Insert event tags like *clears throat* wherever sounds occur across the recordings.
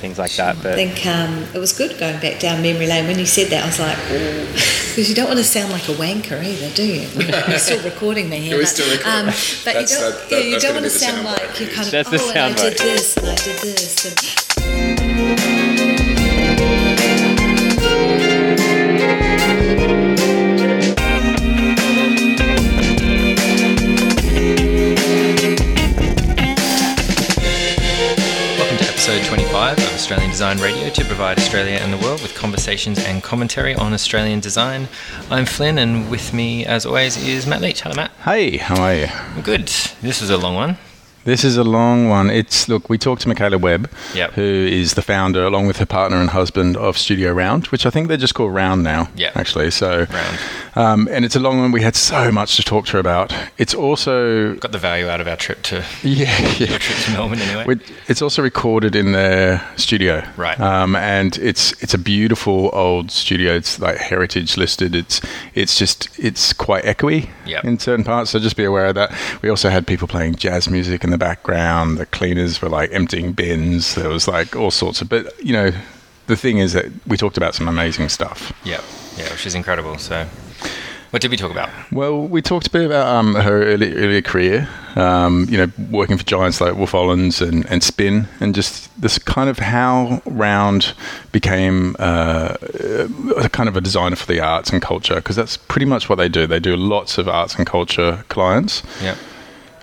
things like that. But I think um, it was good going back down memory lane. When you said that, I was like, because *laughs* you don't want to sound like a wanker either, do you? *laughs* We're still recording me here. We're but, still recording. Um, but you don't, that- yeah, that- you don't want to sound like you're kind of, That's the oh, and I did this and I did this. And, episode 25 of Australian Design Radio to provide Australia and the world with conversations and commentary on Australian design. I'm Flynn, and with me, as always, is Matt Leach. Hello, Matt. Hey, how are you? Good. This was a long one. This is a long one. It's look, we talked to Michaela Webb, Yep. who is the founder, along with her partner and husband, of Studio Round, which I think they're just call Round now. Yep. actually. So, Round. Um, and it's a long one. We had so much to talk to her about. It's also Got the value out of our trip to *laughs* yeah, yeah. *laughs* trip to Melbourne, anyway. We- It's also recorded in their studio, Right. Um, and it's it's a beautiful old studio. It's like heritage listed. It's it's just it's quite echoey Yep. in certain parts. So just be aware of that. We also had people playing jazz music in the background. The cleaners were like emptying bins. There was like all sorts of. But you know, the thing is that we talked about some amazing stuff. yeah, yeah, which is incredible. So, what did we talk about? Well, we talked a bit about um, her early, earlier career, um, you know, working for giants like Wolff Olins and, and Spin, and just this kind of how Round became uh, a kind of a designer for the arts and culture, because that's pretty much what they do. They do lots of arts and culture clients. Yeah.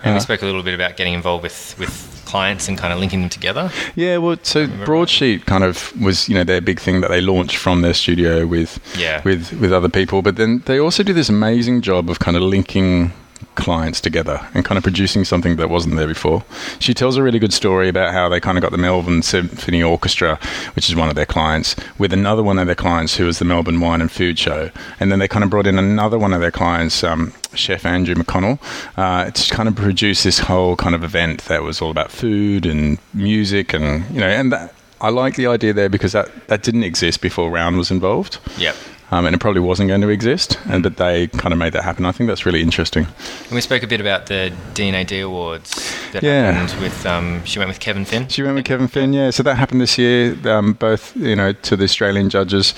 And we Uh, spoke a little bit about getting involved with, with clients and kind of linking them together. Yeah, well, so Broadsheet kind of was, you know, their big thing that they launched from their studio with, Yeah. with, with other people. But then they also do this amazing job of kind of linking clients together and kind of producing something that wasn't there before. She tells a really good story about how they kind of got the Melbourne Symphony Orchestra, which is one of their clients, with another one of their clients who was the Melbourne Wine and Food Show. And then they kind of brought in another one of their clients, um, Chef Andrew McConnell, uh, to kind of produce this whole kind of event that was all about food and music and, you know, and that. I like the idea there because that, that didn't exist before Round was involved Yep. Um, and it probably wasn't going to exist, and but they kind of made that happen. I think that's really interesting. And we spoke a bit about the D&AD awards that Yeah. happened with, um, she went with Kevin Finn. She went with Kevin Finn, yeah. So that happened this year, um, both you know to the Australian judges,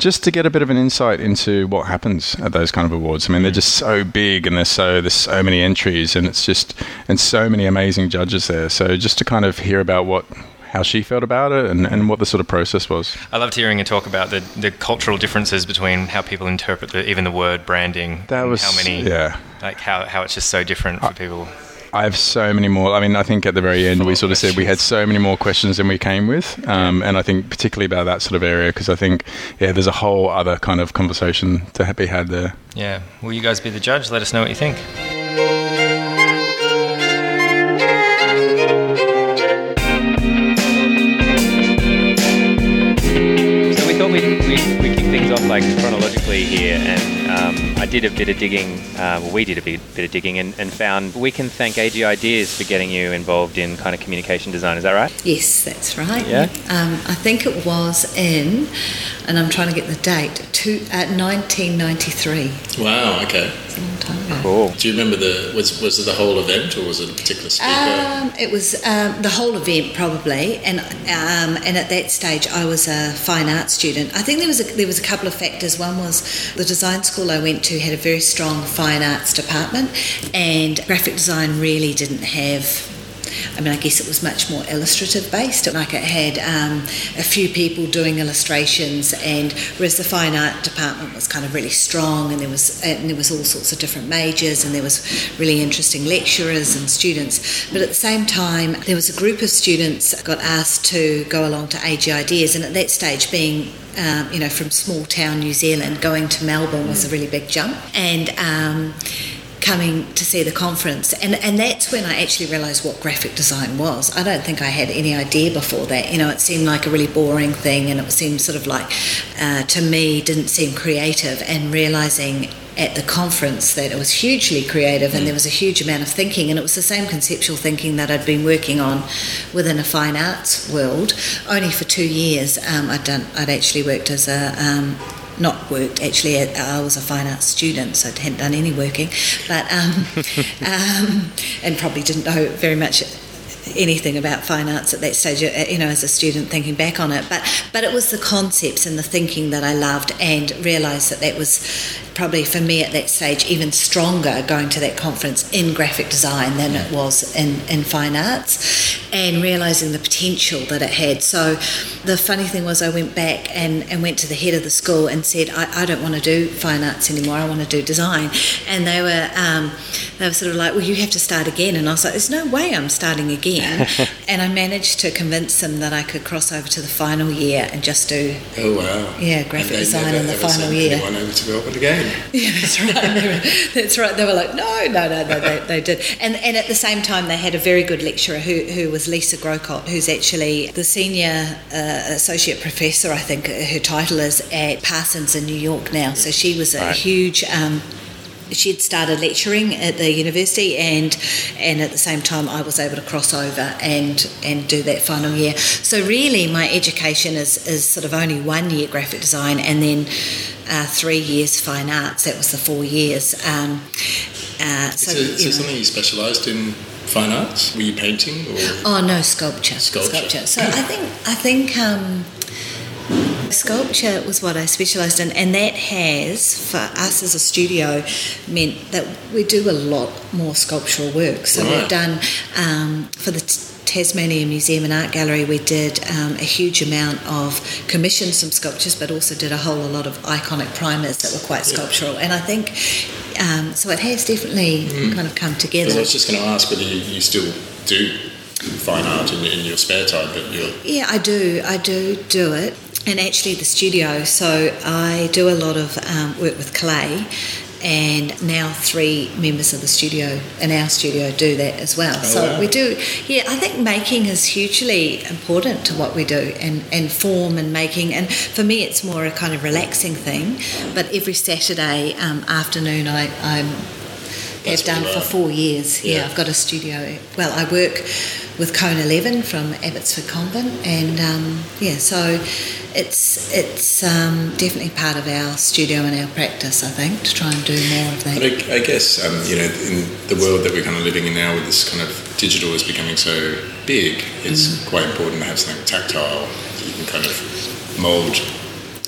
just to get a bit of an insight into what happens at those kind of awards. I mean, they're just so big, and there's so there's so many entries, and it's just and so many amazing judges there. So just to kind of hear about what how she felt about it and, and what the sort of process was. I loved hearing her talk about the, the cultural differences between how people interpret the, even the word branding. That was how many, yeah. like how, how it's just so different for people. I have so many more. I mean, I think at the very end we sort of said we had so many more questions than we came with, um, and I think particularly about that sort of area because I think yeah, there's a whole other kind of conversation to be had there. Yeah. Will you guys be the judge? Let us know what you think. Like chronologically here, and um, I did a bit of digging. Uh, well, we did a bit, bit of digging, and, and found we can thank AGIdeas for getting you involved in kind of communication design. Is that right? yes, that's right. Yeah? Um, I think it was in, and I'm trying to get the date, to, uh, 1993. Wow. Okay. It's a long time ago. Cool. Do you remember the was was it the whole event or was it a particular speaker? Um, it was um, the whole event probably, and um, and at that stage I was a fine art student. I think there was a, there was a couple of factors. One was the design school I went to had a very strong fine arts department, and graphic design really didn't have. I mean, I guess it was much more illustrative based. Like it had um, a few people doing illustrations, and whereas the fine art department was kind of really strong, and there was and there was all sorts of different majors, and there was really interesting lecturers and students. But at the same time, there was a group of students got asked to go along to AGIdeas, and at that stage, being um, you know from small town New Zealand, going to Melbourne was a really big jump, and. Um, coming to see the conference. And and that's when I actually realized what graphic design was. I don't think I had any idea before that. You know it seemed like a really boring thing and it seemed sort of like uh, to me didn't seem creative. And realizing at the conference that it was hugely creative and there was a huge amount of thinking. And it was the same conceptual thinking that I'd been working on within a fine arts world. Only for two years um, I'd done I'd actually worked as a um, not worked actually I was a fine arts student so I hadn't done any working but um, *laughs* um, and probably didn't know very much anything about fine arts at that stage, uh, you know, as a student thinking back on it. But but it was the concepts and the thinking that I loved, and realised that that was probably for me at that stage even stronger going to that conference in graphic design than it was in, in fine arts, and realising the potential that it had. So the funny thing was, I went back and, and went to the head of the school and said, I, I don't want to do fine arts anymore. I want to do design, and they were um, they were sort of like, well, you have to start again. And I was like, there's no way I'm starting again. *laughs* and I managed to convince them that I could cross over to the final year and just do. Oh wow! Yeah, graphic design in the final year. Anyone over to Melbourne again? *laughs* Yeah, that's right. They were, that's right. They were like, no, no, no, no. They, they did. And and at the same time, they had a very good lecturer who who was Lisa Grocott, who's actually the senior uh, associate professor, I think her title is at Parsons in New York now. So she was a Right. huge. Um, she'd started lecturing at the university and and at the same time I was able to cross over and and do that final year so really my education is is sort of only one year graphic design and then uh, three years fine arts that was the four years um, uh, so, you so know. something you specialised in fine arts? Were you painting or? Oh no, sculpture. Sculpture. So I think I think um, sculpture was what I specialised in, and that has for us as a studio meant that we do a lot more sculptural work. So Right. we've done um, for the. T- Tasmania Museum and Art Gallery, we did um, a huge amount of commissioned some sculptures, but also did a whole lot of iconic primers that were quite sculptural. And I think um, so. It has definitely kind of come together. I was just going to ask whether you, you still do fine art in, in your spare time, but you're Yeah, I do. I do do it. And actually, the studio. So I do a lot of um, work with clay, and now three members of the studio in our studio do that as well. so wow. we do. Yeah, I think making is hugely important to what we do, and and form and making. And for me, it's more a kind of relaxing thing. But every Saturday um, afternoon, I, I'm That's have done for four years. Yeah. Yeah. I've got a studio. Well, I work with Cone Eleven from Abbotsford Convent, and um, yeah, so it's it's um, definitely part of our studio and our practice. I think to try and do more of But that. I, I guess um, you know, in the world that we're kind of living in now, with this kind of digital is becoming so big, it's Mm. quite important to have something tactile. that You can kind of mold.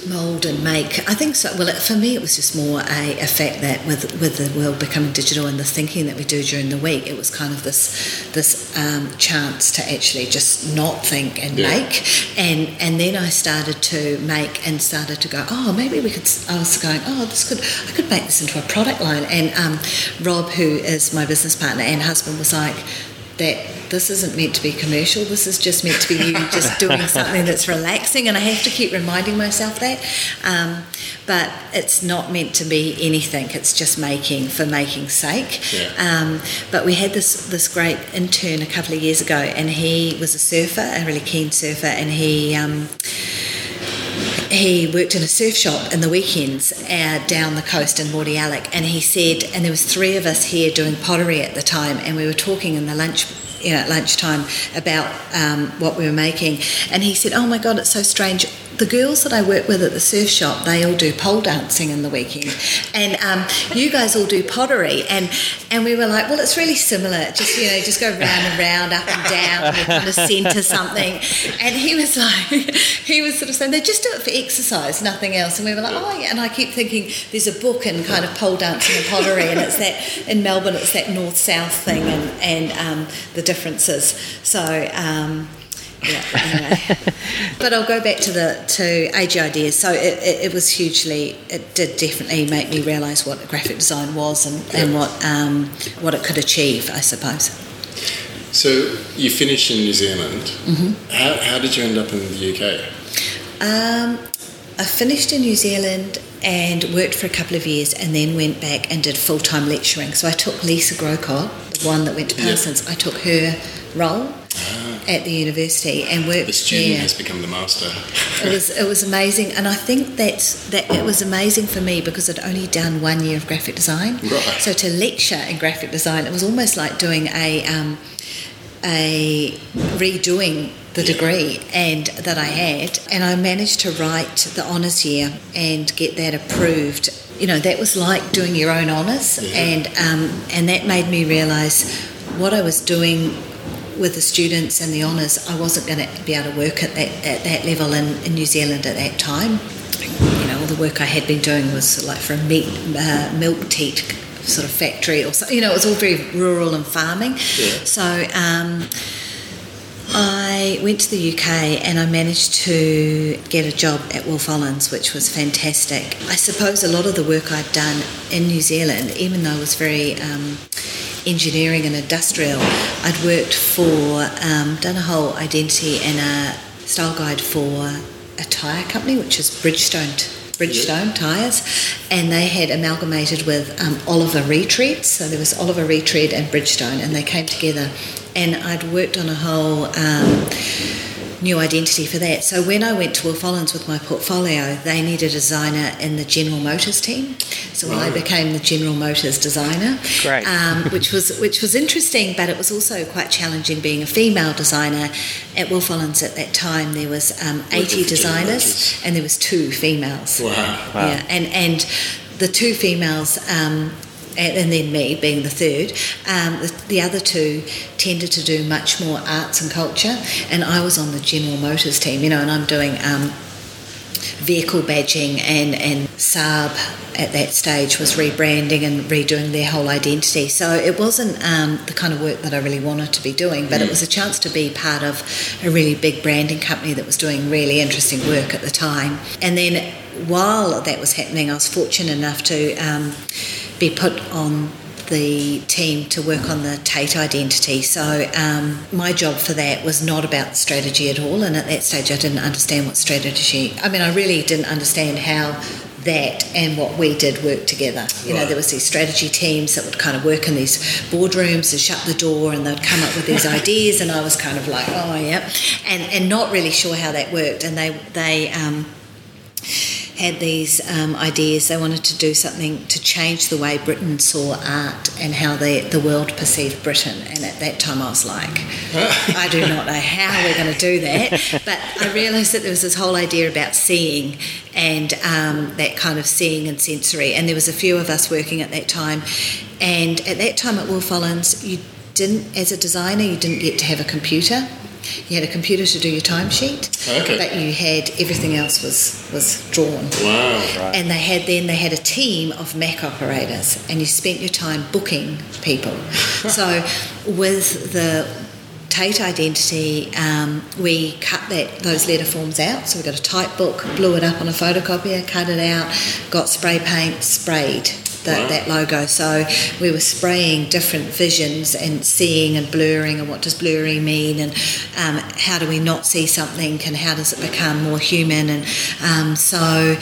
Mold and make. I think so. Well, it, for me, it was just more a, a fact that with with the world becoming digital and the thinking that we do during the week, it was kind of this this um, chance to actually just not think and Yeah. make. And and then I started to make and started to go. Oh, maybe we could. I was going. Oh, this could. I could make this into a product line. And um, Rob, who is my business partner and husband, was like. That this isn't meant to be commercial. This is just meant to be you just *laughs* doing something that's relaxing, and I have to keep reminding myself that. Um, but it's not meant to be anything. It's just making for making's sake. Yeah. Um, but we had this this great intern a couple of years ago, and he was a surfer, a really keen surfer, and he. Um, he worked in a surf shop in the weekends uh, down the coast in Mordialloc, and he said, and there was three of us here doing pottery at the time, and we were talking in the lunch, you know, at lunchtime about um, what we were making, and he said, "Oh my God, it's so strange." The girls that I work with at the surf shop, they all do pole dancing in the weekend, and um, you guys all do pottery, and and we were like, well, it's really similar. Just you know, just go round and round, up and down, and kind of centre something. And he was like, *laughs* he was sort of saying they just do it for exercise, nothing else. And we were like, oh yeah. And I keep thinking there's a book in kind of pole dancing and pottery, and it's that in Melbourne, it's that north south thing, and and um, the differences. So. Um, yeah, anyway. *laughs* but I'll go back to the to AGIdeas. So it, it, it was hugely, it did definitely make me realise what graphic design was and, and what um, what it could achieve, I suppose. So you finished in New Zealand. Mm-hmm. How, how did you end up in the UK? Um, I finished in New Zealand and worked for a couple of years, and then went back and did full time lecturing. So I took Lisa Grocott, the one that went to. Parsons. I took her role at the university and worked The student there. has become the master. It was it was amazing, and I think that's that it was amazing for me because I'd only done one year of graphic design. Right. So to lecture in graphic design, it was almost like doing a um, a redoing the degree and that I had, and I managed to write the honours year and get that approved. You know, that was like doing your own honours, Yeah. and um, and that made me realise what I was doing with the students and the honours, I wasn't going to be able to work at that at that level in, in New Zealand at that time. You know, all the work I had been doing was like for a meat uh, milk teat sort of factory or something. You know, it was all very rural and farming. Yeah. So. Um, I went to the UK and I managed to get a job at Wolff Olins, which was fantastic. I suppose a lot of the work I'd done in New Zealand, even though it was very um, engineering and industrial, I'd worked for, um, done a whole identity and a style guide for a tyre company, which is Bridgestone. Bridgestone tyres, and they had amalgamated with um, Oliver Retread. So there was Oliver Retread and Bridgestone, and they came together. And I'd worked on a whole um, new identity for that. So when I went to Wolff Olins with my portfolio, they needed a designer in the General Motors team. So I became the General Motors designer, Great. um, which was which was interesting, but it was also quite challenging being a female designer. At Wolff Olins at that time, there was um, 80 designers, and there was two females. Wow. Wow. Yeah, and and the two females. Um, and and then me being the third, um, the, the other two tended to do much more arts and culture, and I was on the General Motors team, you know, and I'm doing um, vehicle badging and, and Saab at that stage was rebranding and redoing their whole identity. So it wasn't um, the kind of work that I really wanted to be doing, but it was a chance to be part of a really big branding company that was doing really interesting work at the time. And then while that was happening, I was fortunate enough to um, be put on the team to work on the Tate identity. So um, my job for that was not about strategy at all, and at that stage I didn't understand what strategy. I mean, I really didn't understand how that and what we did work together. You know, there was these strategy teams that would kind of work in these boardrooms and shut the door, and they'd come up with these *laughs* ideas, and I was kind of like, oh yeah, and and not really sure how that worked, and they they. Um, had these um, ideas. They wanted to do something to change the way Britain saw art and how they, the world perceived Britain. And at that time, I was like, *laughs* I do not know how we're going to do that. But I realised that there was this whole idea about seeing and um, that kind of seeing and sensory. And there was a few of us working at that time. And at that time at Wolf you didn't, as a designer, you didn't get to have a computer. You had a computer to do your timesheet, Okay. but you had everything else was was drawn. Wow. And they had then they had a team of Mac operators, and you spent your time booking people. *laughs* so with the Tate identity, um, we cut that those letter forms out. So we got a type book, blew it up on a photocopier, cut it out, got spray paint, sprayed the, Wow. that logo. So we were spraying different visions and seeing and blurring, and what does blurring mean, and um, how do we not see something, and how does it become more human, and um, so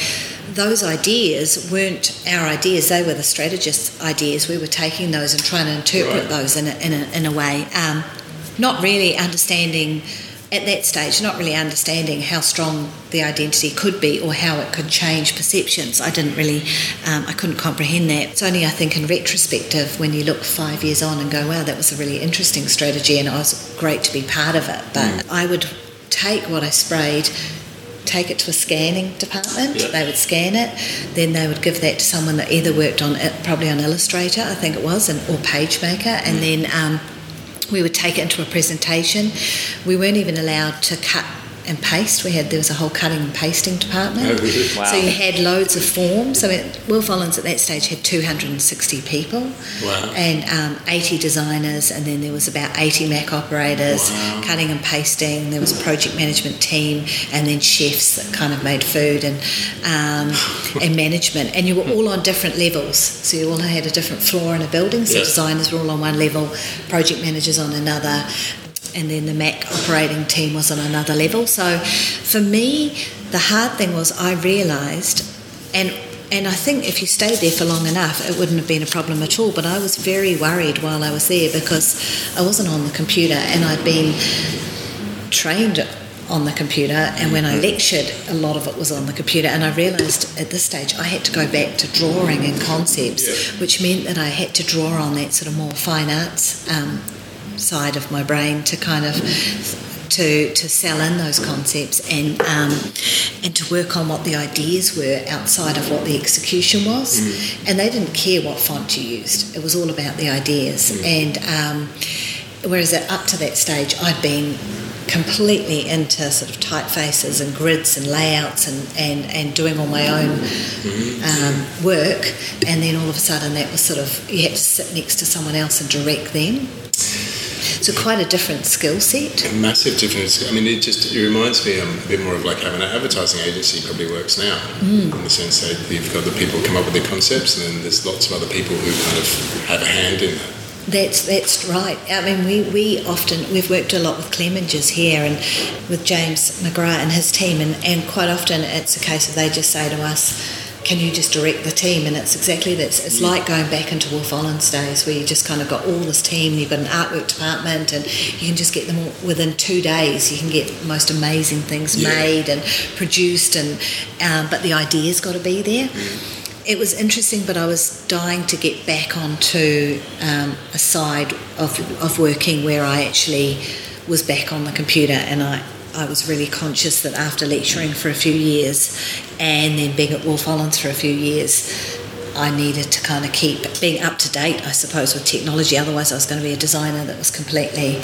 those ideas weren't our ideas; they were the strategists' ideas. We were taking those and trying to interpret Right. those in a, in a, in a way, um, not really understanding. At that stage, not really understanding how strong the identity could be or how it could change perceptions. I didn't really, um, I couldn't comprehend that. It's only, I think, in retrospective when you look five years on and go, wow, that was a really interesting strategy and it was great to be part of it. But I would take what I sprayed, take it to a scanning department. Yeah. They would scan it, then they would give that to someone that either worked on it, probably on Illustrator, I think it was, and, or PageMaker, and then um, we would take it into a presentation. We weren't even allowed to cut and paste. We had there was a whole cutting and pasting department. Oh. Wow. So you had loads of forms. I mean, Wolff Olins at that stage had 260 people Wow. and um, 80 designers, and then there was about 80 Mac operators Wow. cutting and pasting. There was a project management team, and then chefs that kind of made food and um, *laughs* and management. And you were all on different levels, so you all had a different floor in a building. So Yeah. designers were all on one level, project managers on another. And then the Mac operating team was on another level. So, for me, the hard thing was I realised, and and I think if you stayed there for long enough, it wouldn't have been a problem at all. But I was very worried while I was there because I wasn't on the computer and I'd been trained on the computer. And when I lectured, a lot of it was on the computer. And I realised at this stage I had to go back to drawing and concepts, Yeah. which meant that I had to draw on that sort of more fine arts um, side of my brain to kind of to to sell in those concepts and um, and to work on what the ideas were outside of what the execution was. And they didn't care what font you used; it was all about the ideas. And um, whereas up to that stage, I'd been completely into sort of typefaces and grids and layouts and, and, and doing all my own um, work. And then all of a sudden, that was sort of, you had to sit next to someone else and direct them. So quite a different skill set. A massive difference. I mean, it just it reminds me um, a bit more of like having an advertising agency probably works now, Mm. in the sense that you've got the people come up with the concepts, and then there's lots of other people who kind of have a hand in that. That's that's right. I mean, we, we often we've worked a lot with Clemenger's here and with James McGrath and his team, and, and quite often it's a case of they just say to us, "Can you just direct the team?" And it's exactly that. It's, it's like going back into Wolff Olins days, where you just kind of got all this team. You've got an artwork department, and you can just get them all, within two days. You can get the most amazing things Yeah. made and produced, and um, but the idea's got to be there it was interesting, but I was dying to get back onto um, a side of, of working where I actually was back on the computer and I, I was really conscious that after lecturing for a few years and then being at Wolff Olins for a few years, I needed to kind of keep being up to date, I suppose, with technology. Otherwise, I was going to be a designer that was completely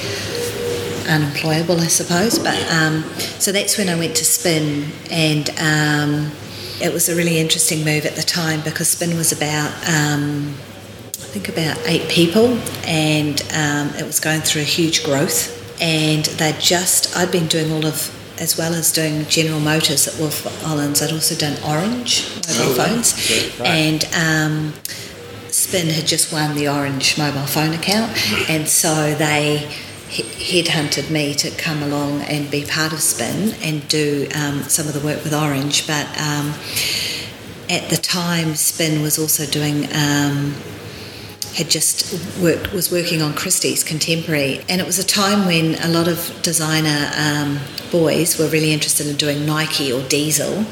unemployable, I suppose. But um, so that's when I went to Spin, and um, it was a really interesting move at the time because Spin was about. Um, I think about eight people, and um, it was going through a huge growth. And they just, I'd been doing all of, as well as doing General Motors at Wolff Olins, I'd also done Orange mobile Oh, phones. Right. And um, Spin had just won the Orange mobile phone account, and so they headhunted me to come along and be part of Spin and do um, some of the work with Orange. But um, at the time, Spin was also doing. Um, had just worked was working on Christie's contemporary, and it was a time when a lot of designer um, boys were really interested in doing Nike or Diesel,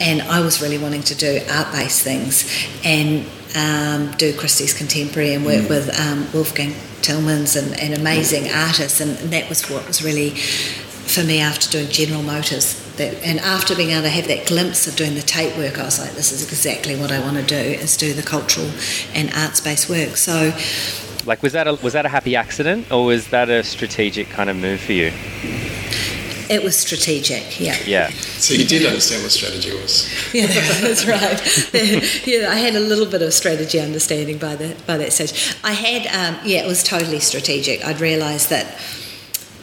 and I was really wanting to do art-based things and um, do Christie's contemporary and work with um, Wolfgang Tillmans and, and amazing artists, and that was what was really for me after doing General Motors. That, and after being able to have that glimpse of doing the Tate work, I was like, this is exactly what I want to do: is do the cultural and arts-based work. So Like, was that a was that a happy accident, or was that a strategic kind of move for you? it was strategic. Yeah, Yeah. So you did understand what strategy was. *laughs* yeah, that's right. *laughs* yeah, I had a little bit of strategy understanding by the by that stage. I had, um, yeah, it was totally strategic. I'd realised that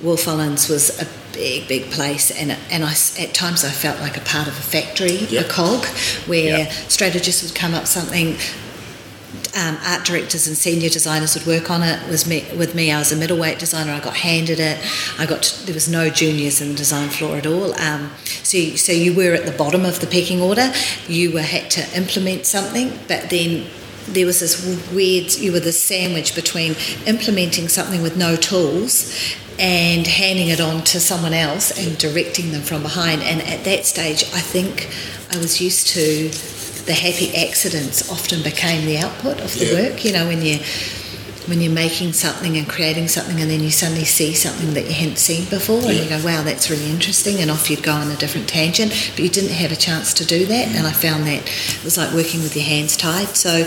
Wolff Olins was a big, big place, and and I at times I felt like a part of a factory, Yeah. a cog, where Yeah. strategists would come up something. Um, art directors and senior designers would work on it. Was me with me. I was a middleweight designer. I got handed it. I got to, there was no juniors in the design floor at all. Um, so you, so you were at the bottom of the pecking order. You were had to implement something, but then there was this weird. You were the sandwich between implementing something with no tools and handing it on to someone else and directing them from behind. And at that stage, I think I was used to the happy accidents often became the output of the Yeah. work. You know, when you when you're making something and creating something and then you suddenly see something that you hadn't seen before and you go, wow, that's really interesting and off you'd go on a different tangent. But you didn't have a chance to do that mm. and I found that it was like working with your hands tied. So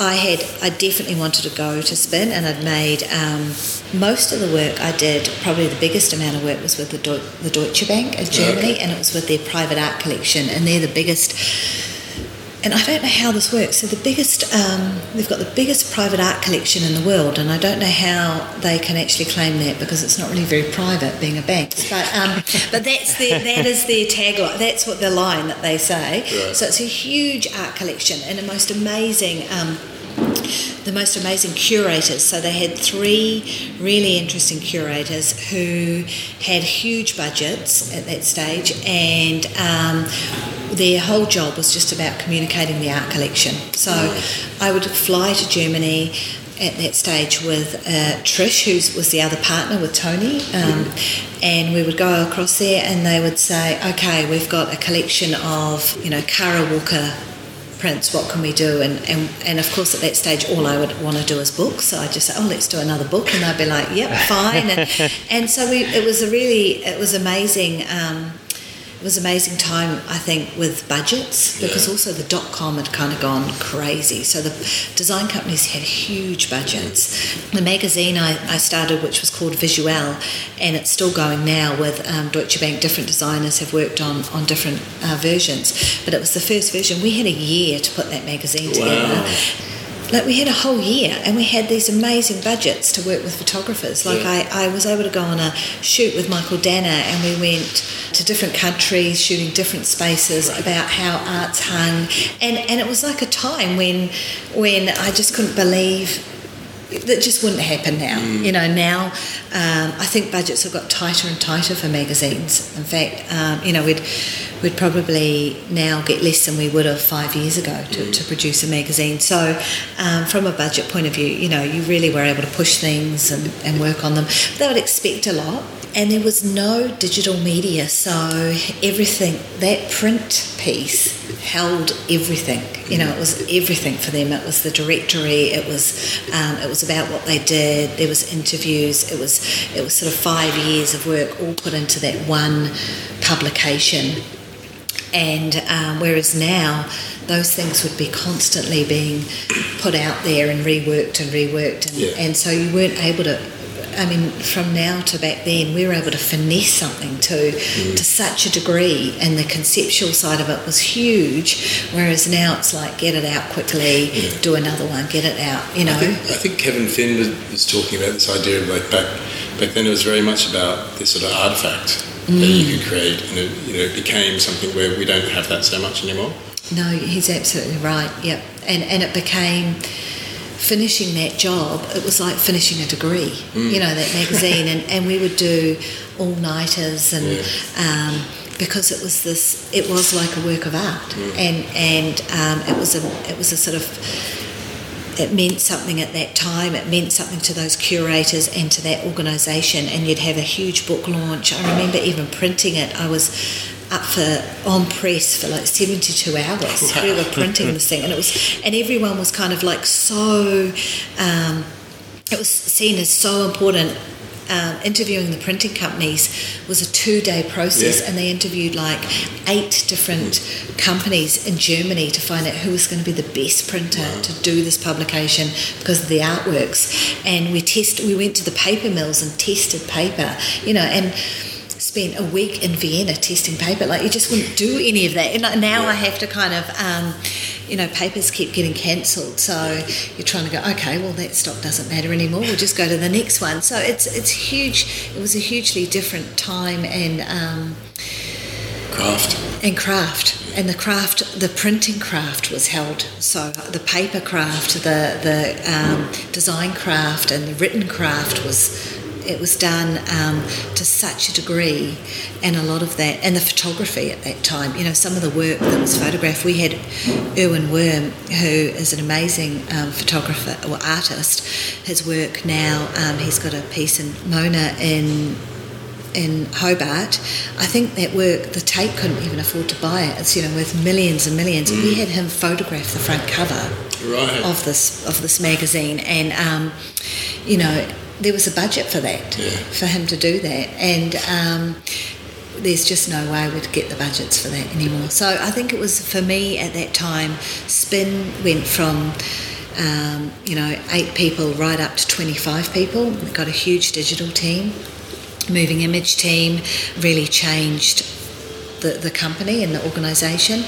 I had I definitely wanted to go to spin and I'd made um, most of the work I did, probably the biggest amount of work was with the, Deu- the Deutsche Bank of Germany Okay. and it was with their private art collection and they're the biggest and I don't know how this works. So the biggest, um, they've got the biggest private art collection in the world, and I don't know how they can actually claim that because it's not really very private being a bank. But um, *laughs* but that's their, that is their tagline. That's what the line that they say. Right. So it's a huge art collection and the most amazing. Um, the most amazing curators. So they had three really interesting curators who had huge budgets at that stage, and um, their whole job was just about communicating the art collection. So I would fly to Germany at that stage with uh, Trish, who was the other partner with Tony, um, and we would go across there, and they would say, "Okay, we've got a collection of you know Kara Walker prints, what can we do? And, and, and of course, at that stage, all I would want to do is books. So I'd just say, oh, let's do another book. And they'd be like, yep, fine. And, *laughs* and so we, it was a really, it was amazing. Um, it was an amazing time, I think, with budgets because Yeah. also the dot com had kind of gone crazy. So the design companies had huge budgets. The magazine I, I started, which was called Visual, and it's still going now with um, Deutsche Bank. Different designers have worked on on different uh, versions, but it was the first version. We had a year to put that magazine together. Like we had a whole year, and we had these amazing budgets to work with photographers. Like Yeah. I, I was able to go on a shoot with Michael Danner, and we went to different countries, shooting different spaces about how art's hung, and and it was like a time when when I just couldn't believe that just wouldn't happen now. You know, now um, I think budgets have got tighter and tighter for magazines. In fact, um, you know, we'd we'd probably now get less than we would have five years ago to, to produce a magazine. So, um, from a budget point of view, you know, you really were able to push things and, and work on them. They would expect a lot. And there was no digital media, so everything, that print piece held everything. You know, it was everything for them. It was the directory. It was um, it was about what they did. There was interviews. It was it was sort of five years of work all put into that one publication. And um, whereas now, those things would be constantly being put out there and reworked and reworked, and, Yeah. and so you weren't able to. I mean, from now to back then, we were able to finesse something to to mm. such a degree, and the conceptual side of it was huge. Whereas now it's like get it out quickly, Yeah. do another one, get it out. You know, I think, I think Kevin Finn was, was talking about this idea of like back back then it was very much about this sort of artifact that you mm. could create, and it, you know it became something where we don't have that so much anymore. No, he's absolutely right. Yep, and and it became finishing that job. It was like finishing a degree. You know that magazine, and and we would do all nighters and. Um, because it was this, it was like a work of art, and and um, it was a it was a sort of it meant something at that time. It meant something to those curators and to that organisation. And you'd have a huge book launch. I remember even printing it. I was up for on press for like 72 hours. We were printing this thing, and it was, and everyone was kind of like so. Um, it was seen as so important. Um, interviewing the printing companies was a two-day process, Yeah. and they interviewed like eight different companies in Germany to find out who was going to be the best printer to do this publication because of the artworks. And we test, we went to the paper mills and tested paper, you know, and spent a week in Vienna testing paper. Like you just wouldn't do any of that. And now I have to kind of. Um, you know, papers keep getting cancelled, so you're trying to go. Okay, well that stock doesn't matter anymore. We'll just go to the next one. So it's it's huge. It was a hugely different time, and um, Craft. and craft and the craft the printing craft was held so the paper craft the the um, design craft and the written craft was it was done um, to such a degree and a lot of that and the photography at that time you know some of the work that was photographed we had Erwin Wurm who is an amazing um, photographer or artist his work now um, he's got a piece in Mona in in Hobart, I think that work, the Tate couldn't even afford to buy it. It's you know worth millions and millions. We had him photograph the front cover Right. of this of this magazine, and um, you know there was a budget for that Yeah. for him to do that, and um, there's just no way we'd get the budgets for that anymore. So I think it was for me at that time. Spin went from um, you know eight people right up to 25 people. We got a huge digital team moving image team really changed the, the company and the organisation.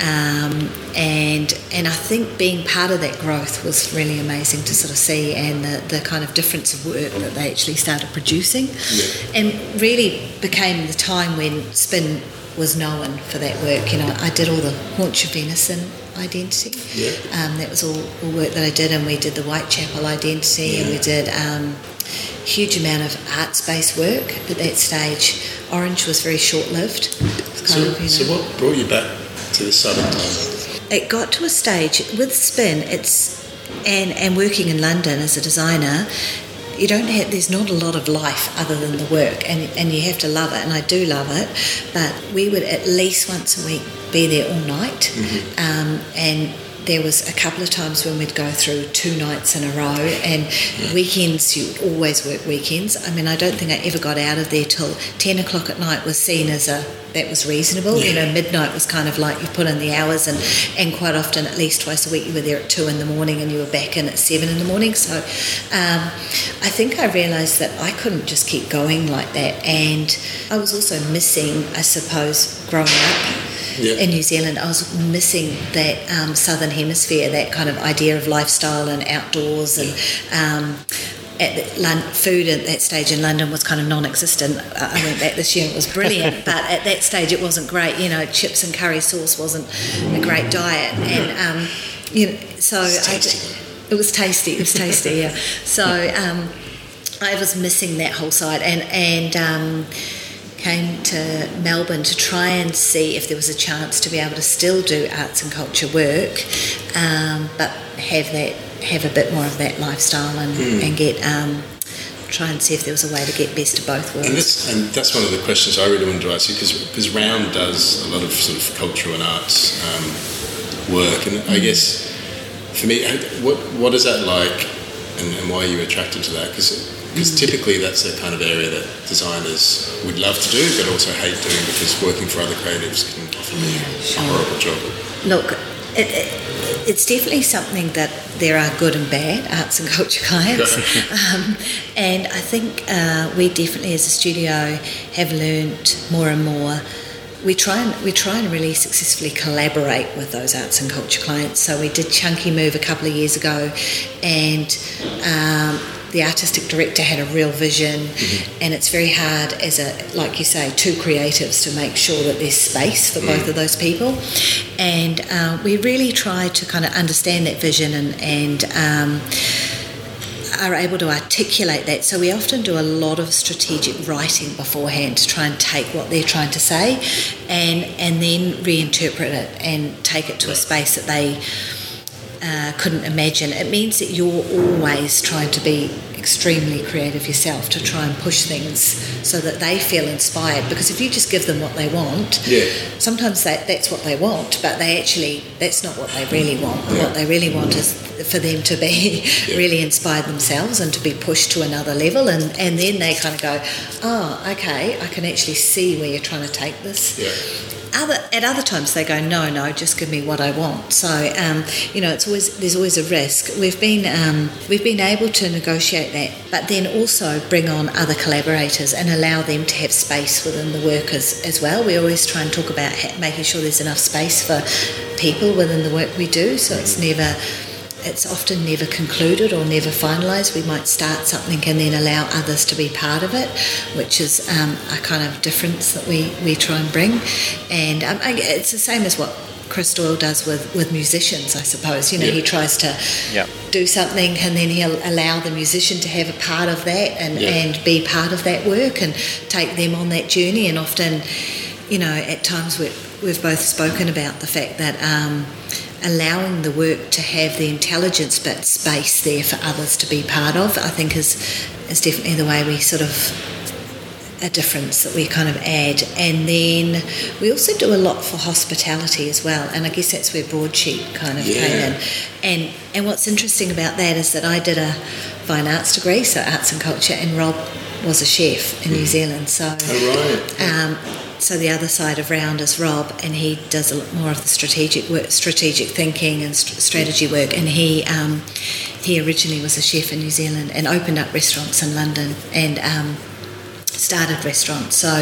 Um, and and I think being part of that growth was really amazing to sort of see and the, the kind of difference of work that they actually started producing and really became the time when Spin was known for that work. You know, I did all the haunch of venison identity. Yeah. Um, that was all, all work that I did and we did the Whitechapel identity and we did um, huge amount of arts based work at that stage. Orange was very short lived. So, so what brought you back to side of town? It got to a stage with Spin. It's and and working in London as a designer. You don't have. There's not a lot of life other than the work, and and you have to love it. And I do love it, but we would at least once a week be there all night, um, and there was a couple of times when we'd go through two nights in a row, and weekends you always work weekends. I mean, I don't think I ever got out of there till ten o'clock at night was seen as a that was reasonable. You know, midnight was kind of like you put in the hours, and and quite often, at least twice a week, you were there at two in the morning, and you were back in at seven in the morning. So, um, I think I realised that I couldn't just keep going like that, and I was also missing, I suppose, growing up Yeah. in New Zealand, I was missing that um, southern hemisphere, that kind of idea of lifestyle and outdoors and. Um, at the, food at that stage in London was kind of non-existent. I I went back this year; it was brilliant, *laughs* but at that stage it wasn't great. You know, chips and curry sauce wasn't a great diet, and um, you know, so I, it was tasty. It was tasty, yeah. *laughs* So um, I was missing that whole side, and and um, came to Melbourne to try and see if there was a chance to be able to still do arts and culture work, um, but have that have a bit more of that lifestyle and, and get um, try and see if there was a way to get best of both And worlds. that's, and that's one of the questions I really wanted to ask you because because Round does a lot of sort of cultural and arts um, work, and I guess for me, what what is that like, and, and why are you attracted to that? Because typically that's the kind of area that designers would love to do, but also hate doing because working for other creatives can often be sure. a horrible job. Look, it, it, it's definitely something that there are good and bad arts and *laughs* culture clients. *laughs* um, and I think uh, we definitely, as a studio, have learnt more and more. We try and we try and really successfully collaborate with those arts and culture clients. So we did Chunky Move a couple of years ago, and um, the artistic director had a real vision, and it's very hard as a like you say two creatives to make sure that there's space for both of those people, and uh, we really try to kind of understand that vision and and. Um, are able to articulate that. So we often do a lot of strategic writing beforehand to try and take what they're trying to say, and and then reinterpret it and take it to a space that they uh, couldn't imagine. It means that you're always trying to be extremely creative yourself to try and push things so that they feel inspired. Because if you just give them what they want, Yeah. sometimes that, that's what they want, but they actually, that's not what they really want. Yeah. What they really want is for them to be *laughs* really inspired themselves and to be pushed to another level. And, and then they kind of go, oh, okay, I can actually see where you're trying to take this Yeah. Other at other times they go no no just give me what I want. So um, you know it's always there's always a risk. We've been um, we've been able to negotiate that but then also bring on other collaborators and allow them to have space within the workers as, well. We always try and talk about making sure there's enough space for people within the work we do so it's never it's often never concluded or never finalised. We might start something and then allow others to be part of it, which is um, a kind of difference that we, we try and bring. And um, I- it's the same as what Chris Doyle does with, with musicians, I suppose. You know, he tries to do something and then he'll allow the musician to have a part of that and, and be part of that work and take them on that journey. And often, you know, at times we we've both spoken about the fact that um, allowing the work to have the intelligence but space there for others to be part of, I think is is definitely the way we sort of a difference that we kind of add. And then we also do a lot for hospitality as well. And I guess that's where Broadsheet kind of came in. And and what's interesting about that is that I did a fine arts degree, so arts and culture, and Rob was a chef in New Zealand. So Oh, right. um, so the other side of round is Rob, and he does a lot more of the strategic work, strategic thinking and st- strategy work. And he um, he originally was a chef in New Zealand and opened up restaurants in London and. Um, started restaurants so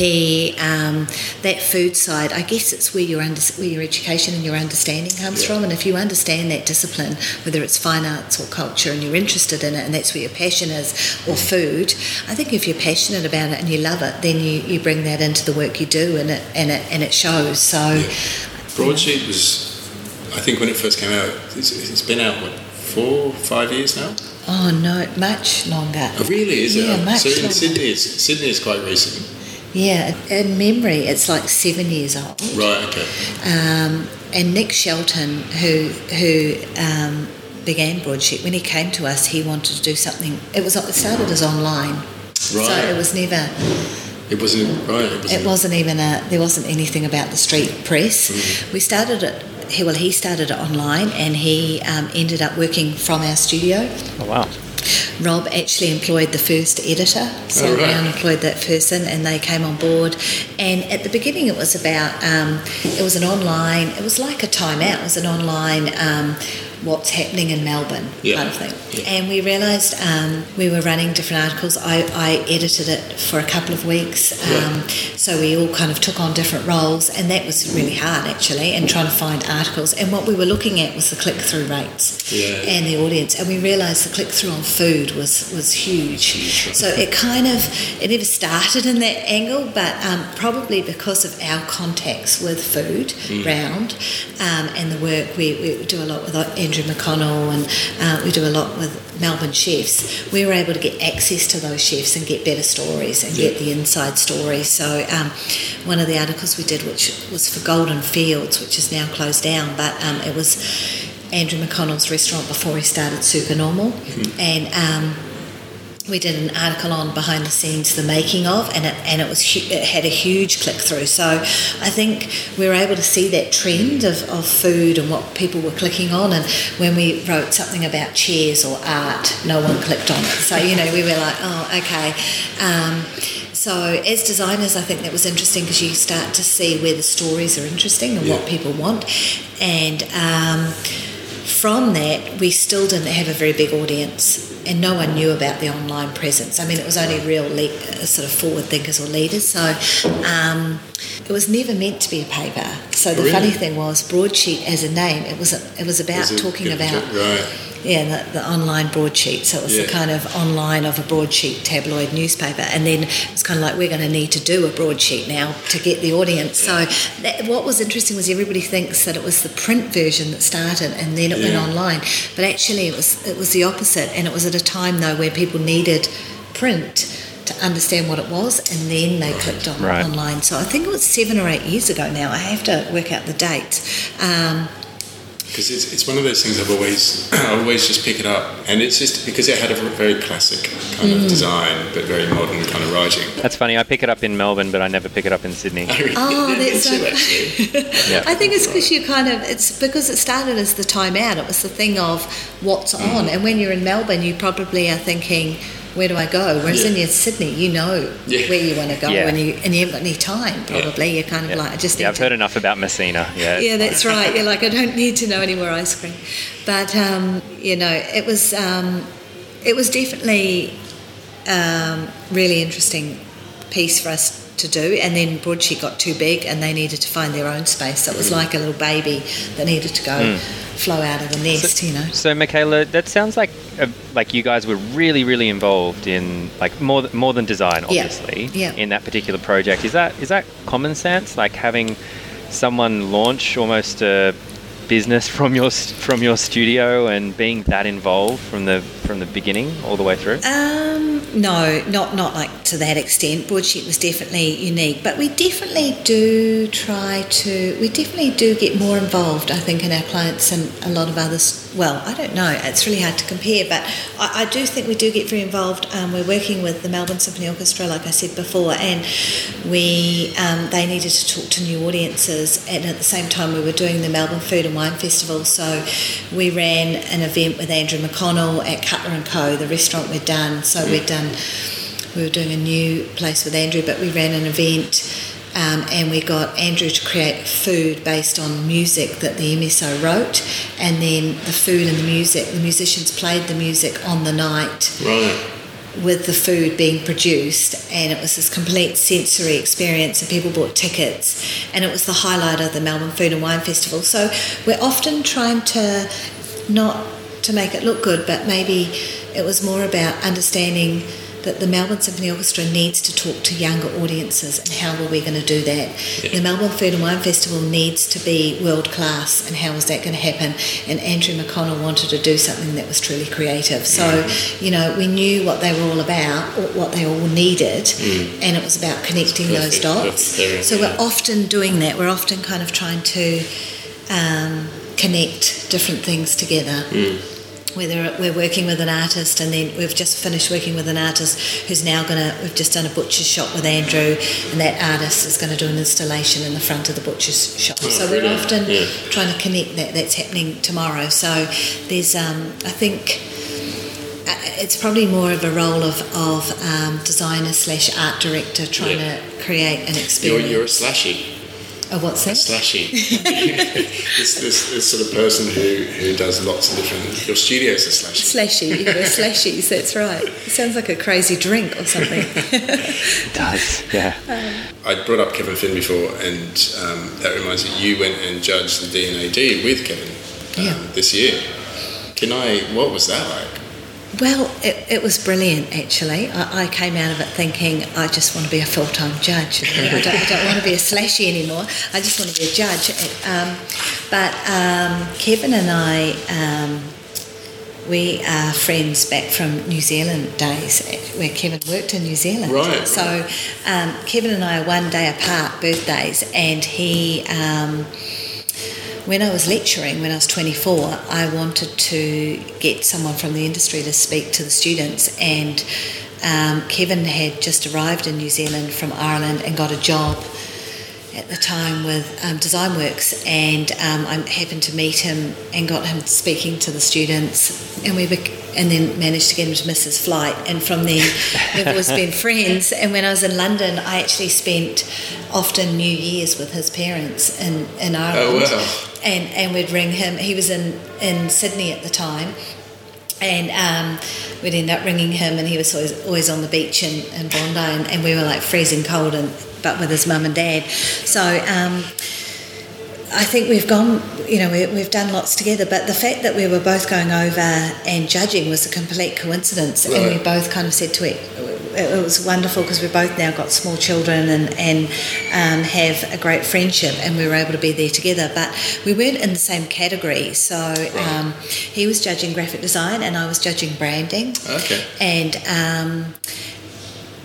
he um, that food side i guess it's where your under, where your education and your understanding comes Yeah. from and if you understand that discipline whether it's fine arts or culture and you're interested in it and that's where your passion is or food i think if you're passionate about it and you love it then you, you bring that into the work you do and it and it and it shows so Broadsheet was, I think, when it first came out. It's, it's been out what four, five years now. oh no much longer Oh, really? Is Yeah, it? much so in longer. Sydney, it's, Sydney is quite recent. yeah in memory it's like seven years old Right. Okay. um, and Nick Shelton, who who um, began Broadsheet, when he came to us, he wanted to do something. It was it started as online, right? so it was never. It wasn't right. It wasn't. It wasn't even a. There wasn't anything about the street press. Mm-hmm. We started it he well he started it online and he um, ended up working from our studio. Oh wow. Rob actually employed the first editor, so Oh, right. Round employed that person, and they came on board. And at the beginning, it was about um, it was an online. It was like a timeout. It was an online. Um, What's happening in Melbourne, Yeah. kind of thing. Yeah. And we realised um, we were running different articles. I, I edited it for a couple of weeks, um, so we all kind of took on different roles, and that was really hard actually, and trying to find articles. And what we were looking at was the click through rates Yeah. and the audience, and we realised the click through on food was was huge. So it kind of it never started in that angle, but um, probably because of our contacts with food round um, and the work we, we do a lot with Andrew McConnell and uh, we do a lot with Melbourne chefs. We were able to get access to those chefs and get better stories and get the inside story. So um, one of the articles we did, which was for Golden Fields, which is now closed down, but um, it was Andrew McConnell's restaurant before he started Supernormal, and um, we did an article on behind the scenes the making of, and it and it was it had a huge click through. So I think we were able to see that trend of, of food and what people were clicking on. And when we wrote something about chairs or art, no one clicked on it. So you know we were like, oh okay. Um, so as designers, I think that was interesting because you start to see where the stories are interesting and what people want, and. Um, from that, we still didn't have a very big audience, and no one knew about the online presence. I mean, it was only real le- uh, sort of forward thinkers or leaders. So um, it was never meant to be a paper. So the Really? funny thing was, broadsheet as a name, it was it was about Is it- talking about right. Yeah the, the online broadsheet. So it was Yeah. the kind of online of a broadsheet tabloid newspaper, and then it was kind of like we're going to need to do a broadsheet now to get the audience. So that, what was interesting was everybody thinks that it was the print version that started, and then it went online. But actually, it was it was the opposite, and it was at a time though where people needed print to understand what it was, and then they clicked on Right. online. So I think it was seven or eight years ago now. I have to work out the date. Um, Because it's, it's one of those things I've always *clears throat* I always just pick it up, and it's just because it had a very classic kind Mm. of design, but very modern kind of writing. That's funny. I pick it up in Melbourne, but I never pick it up in Sydney. *laughs* Oh, that's so- actually. *laughs* Yeah. I think it's because you kind of it's because it started as the time out. It was the thing of what's Mm. on, and when you're in Melbourne, you probably are thinking, "Where do I go?" Whereas Yeah. in your Sydney, you know Yeah. where you want to go, Yeah. and you and you haven't got any time. Probably you're kind of like, "I just need yeah, I've to heard enough about Messina. Yeah. *laughs* yeah, that's right. You're like, I don't need to know any more ice cream. But um, you know, it was um, it was definitely um, really interesting piece for us to do. And then Broadsheet got too big, and they needed to find their own space. So it was like a little baby that needed to go flow out of the nest. You know. So, Michaela, that sounds like uh, like you guys were really, really involved in like more th- more than design, obviously, Yeah. Yeah. in that particular project. Is that is that common sense? Like having someone launch almost a business *laughs* from your from your studio and being that involved from the from the beginning all the way through. Um, no, not not like to that extent. Broadsheet was definitely unique, but we definitely do try to. We definitely do get more involved. I think in our clients and a lot of others. Well, I don't know. It's really hard to compare, but I, I do think we do get very involved. Um, we're working with the Melbourne Symphony Orchestra, like I said before, and we um, they needed to talk to new audiences, and at the same time we were doing the Melbourne Food and Wine Festival. So we ran an event with Andrew McConnell at Cutler and Co, the restaurant we'd done. So we'd done we were doing a new place with Andrew, but we ran an event. Um, and we got Andrew to create food based on music that the MSO wrote, and then the food and the music, the musicians played the music on the night Right. with the food being produced and it was this complete sensory experience and people bought tickets and it was the highlight of the Melbourne Food and Wine Festival so we're often trying to not to make it look good but maybe it was more about understanding that the Melbourne Symphony Orchestra needs to talk to younger audiences and how are we going to do that. Yeah. the Melbourne Food and Wine Festival needs to be world class and how is that going to happen? And Andrew McConnell wanted to do something that was truly creative. So you know we knew what they were all about or what they all needed and it was about connecting those dots. Perfect so yeah. we're often doing that. We're often kind of trying to um, connect different things together whether we're working with an artist and then we've just finished working with an artist who's now going to we've just done a butcher's shop with andrew and that artist is going to do an installation in the front of the butcher's shop Oh, so we're often Yeah. trying to connect that that's happening tomorrow so there's um, i think uh, it's probably more of a role of, of um, designer slash art director trying Yeah. to create an You're, experience you're a slashy. Oh what's A that slashy. *laughs* this, this, this sort of person who, who does lots of different. Your studio's a slashy. Slashy, yeah, slashies, that's right. It sounds like a crazy drink or something. *laughs* It does. Yeah. I brought up Kevin Finn before, and um, that reminds me, you went and judged the D&AD with Kevin um, Yeah. this year. Can I? What was that like? Well, it, it was brilliant actually. I, I came out of it thinking I just want to be a full time judge. I don't, I don't want to be a slashy anymore. I just want to be a judge. Um, but um, Kevin and I, um, we are friends back from New Zealand days where Kevin worked in New Zealand. Right. So um, Kevin and I are one day apart, birthdays, and he. When I was lecturing, when I was 24, I wanted to get someone from the industry to speak to the students, and um, Kevin had just arrived in New Zealand from Ireland and got a job at the time with um, Designworks, and um, I happened to meet him and got him speaking to the students, and we and then managed to get him to miss his flight, and from then we've always been *laughs* friends. And when I was in London, I actually spent often New Year's with his parents in in Ireland Oh, wow. and and we'd ring him. He was in in Sydney at the time, and um, we'd end up ringing him, and he was always, always on the beach in, in Bondi, and, and we were like freezing cold, and but with his mum and dad. So. Um, I think we've gone, you know, we, we've done lots together, but the fact that we were both going over and judging was a complete coincidence. And we both kind of said to it, it was wonderful because we both now got small children and, and um, have a great friendship, and we were able to be there together. But we weren't in the same category. So um, he was judging graphic design, and I was judging branding. Okay. And um,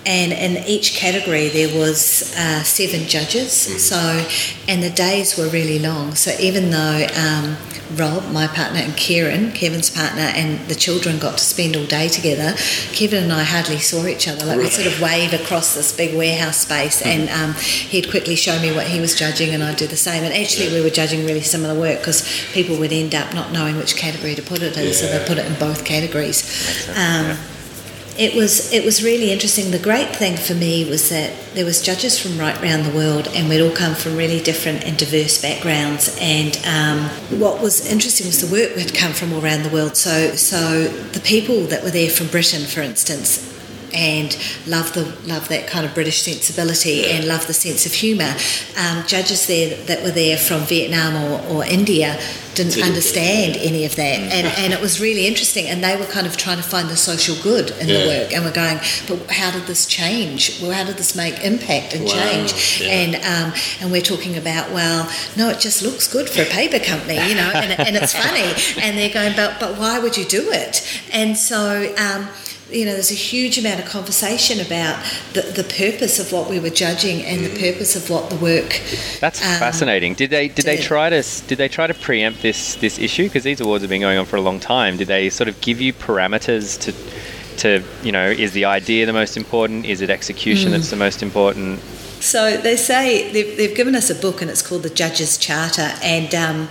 and in each category there was uh, seven judges. So, and the days were really long. So even though um, Rob, my partner, and Kieran, Kevin's partner, and the children got to spend all day together, Kevin and I hardly saw each other. Like we sort of wave across this big warehouse space, and um, he'd quickly show me what he was judging, and I'd do the same. And actually, we were judging really similar work because people would end up not knowing which category to put it in, so they put it in both categories. Um, it was it was really interesting. The great thing for me was that there was judges from right around the world, and we'd all come from really different and diverse backgrounds. And um, what was interesting was the work had come from all around the world. So so the people that were there from Britain, for instance. And love the love that kind of British sensibility and love the sense of humour. Um, judges there that were there from Vietnam or, or India didn't understand any of that, and, and it was really interesting. And they were kind of trying to find the social good in the work, and we're going, but how did this change? Well, how did this make impact and Wow, change? yeah. And um, and we're talking about, well, no, it just looks good for a paper company, you know, and, and it's funny. *laughs* And they're going, but but why would you do it? And so. Um, you know, there's a huge amount of conversation about the, the purpose of what we were judging and the purpose of what the work. That's um, fascinating. Did they did they try to did they try to preempt this this issue? Because these awards have been going on for a long time. Did they sort of give you parameters to to you know is the idea the most important? Is it execution that's the most important? So they say they've, they've given us a book and it's called the Judges Charter, and um,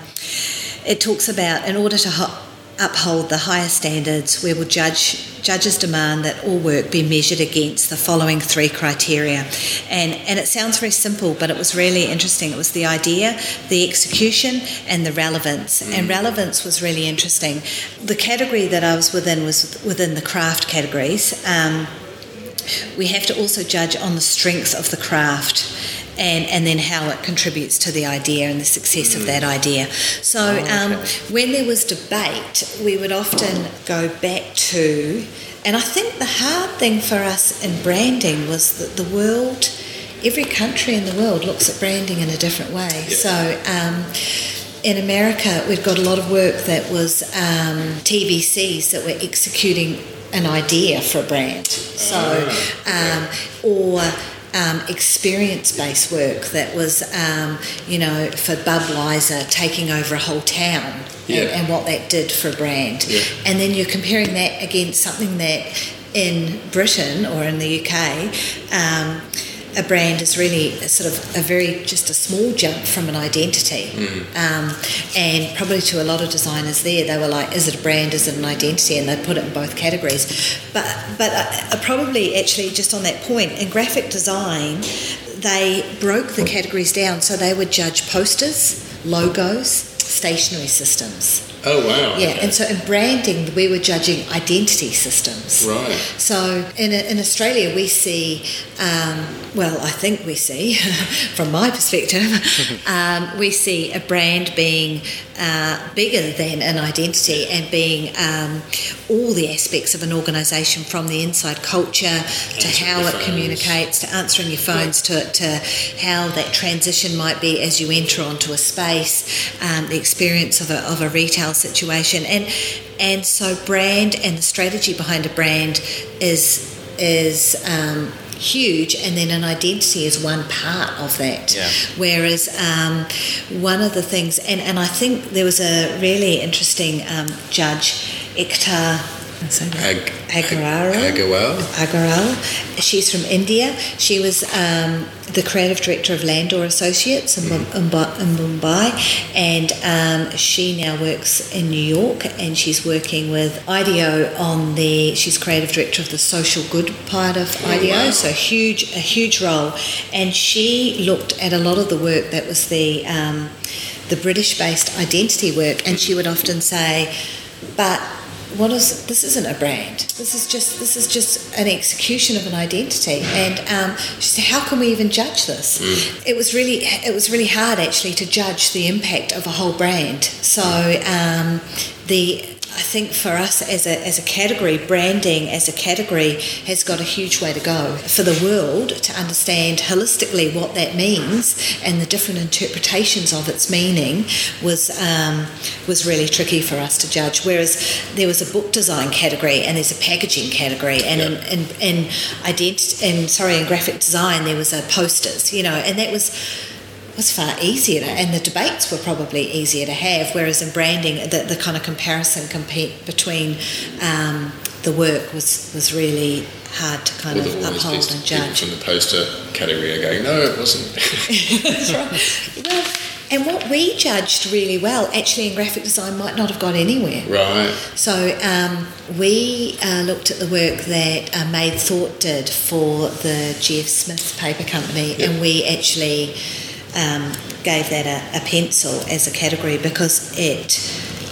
it talks about in order to ho- uphold the higher standards, we will judge judges demand that all work be measured against the following three criteria, and and it sounds very simple, but it was really interesting. It was the idea, the execution, and the relevance. And relevance was really interesting. The category that I was within was within the craft categories. Um, we have to also judge on the strength of the craft and, and then how it contributes to the idea and the success of that idea. So, um, when there was debate, we would often go back to, and I think the hard thing for us in branding was that the world, every country in the world looks at branding in a different way. So, um, in America, we've got a lot of work that was um, TVCs that were executing an idea for a brand. So, um, or um, experience-based work that was, um, you know, for Budweiser taking over a whole town Yeah. and, and what that did for a brand. Yeah. And then you're comparing that against something that in Britain or in the UK, um, a brand is really a sort of a very just a small jump from an identity. Um, and probably to a lot of designers there, they were like, "Is it a brand? Is it an identity?" And they put it in both categories. But but uh, probably actually just on that point in graphic design, they broke the categories down so they would judge posters, logos, stationery systems. Oh wow. Yeah, okay. and so in branding, we were judging identity systems. Right. So in, in Australia, we see, um, well, I think we see, *laughs* from my perspective, *laughs* um, we see a brand being uh, bigger than an identity and being um, all the aspects of an organisation from the inside culture to how it communicates to answering your phones to, to how that transition might be as you enter onto a space, um, the experience of a, of a retail situation, and and so brand and the strategy behind a brand is is um, huge, and then an identity is one part of that. Yeah. Whereas um, one of the things, and, and I think there was a really interesting um, judge, Ag- Agarwal. Agarwal. Agarwal. She's from India. She was um, the creative director of Landor Associates in, Mum- in Mumbai, and um, she now works in New York, and she's working with IDEO on the. She's creative director of the social good part of IDEO, wow. so huge, a huge role, and she looked at a lot of the work that was the um, the British-based identity work, and she would often say, but what is this isn't a brand. This is just this is just an execution of an identity. And um, she said how can we even judge this? It was really it was really hard actually to judge the impact of a whole brand. So um, the I think for us as a, as a category, branding as a category has got a huge way to go for the world to understand holistically what that means and the different interpretations of its meaning was um, was really tricky for us to judge. Whereas there was a book design category and there's a packaging category, and in, in, in ident- in sorry in graphic design there was a posters, you know, and that was was far easier to, and the debates were probably easier to have whereas in branding the, the kind of comparison compete between um, the work was was really hard to kind All of the, all these uphold people and judge from the poster category are going, no, it wasn't. *laughs* *laughs* That's right. Well, and what we judged really well, actually, in graphic design, might not have got anywhere. right. So um, we uh, looked at the work that uh, Made Thought did for the G.F. Smith Paper Company, Yeah. and we actually um, gave that a, a pencil as a category because it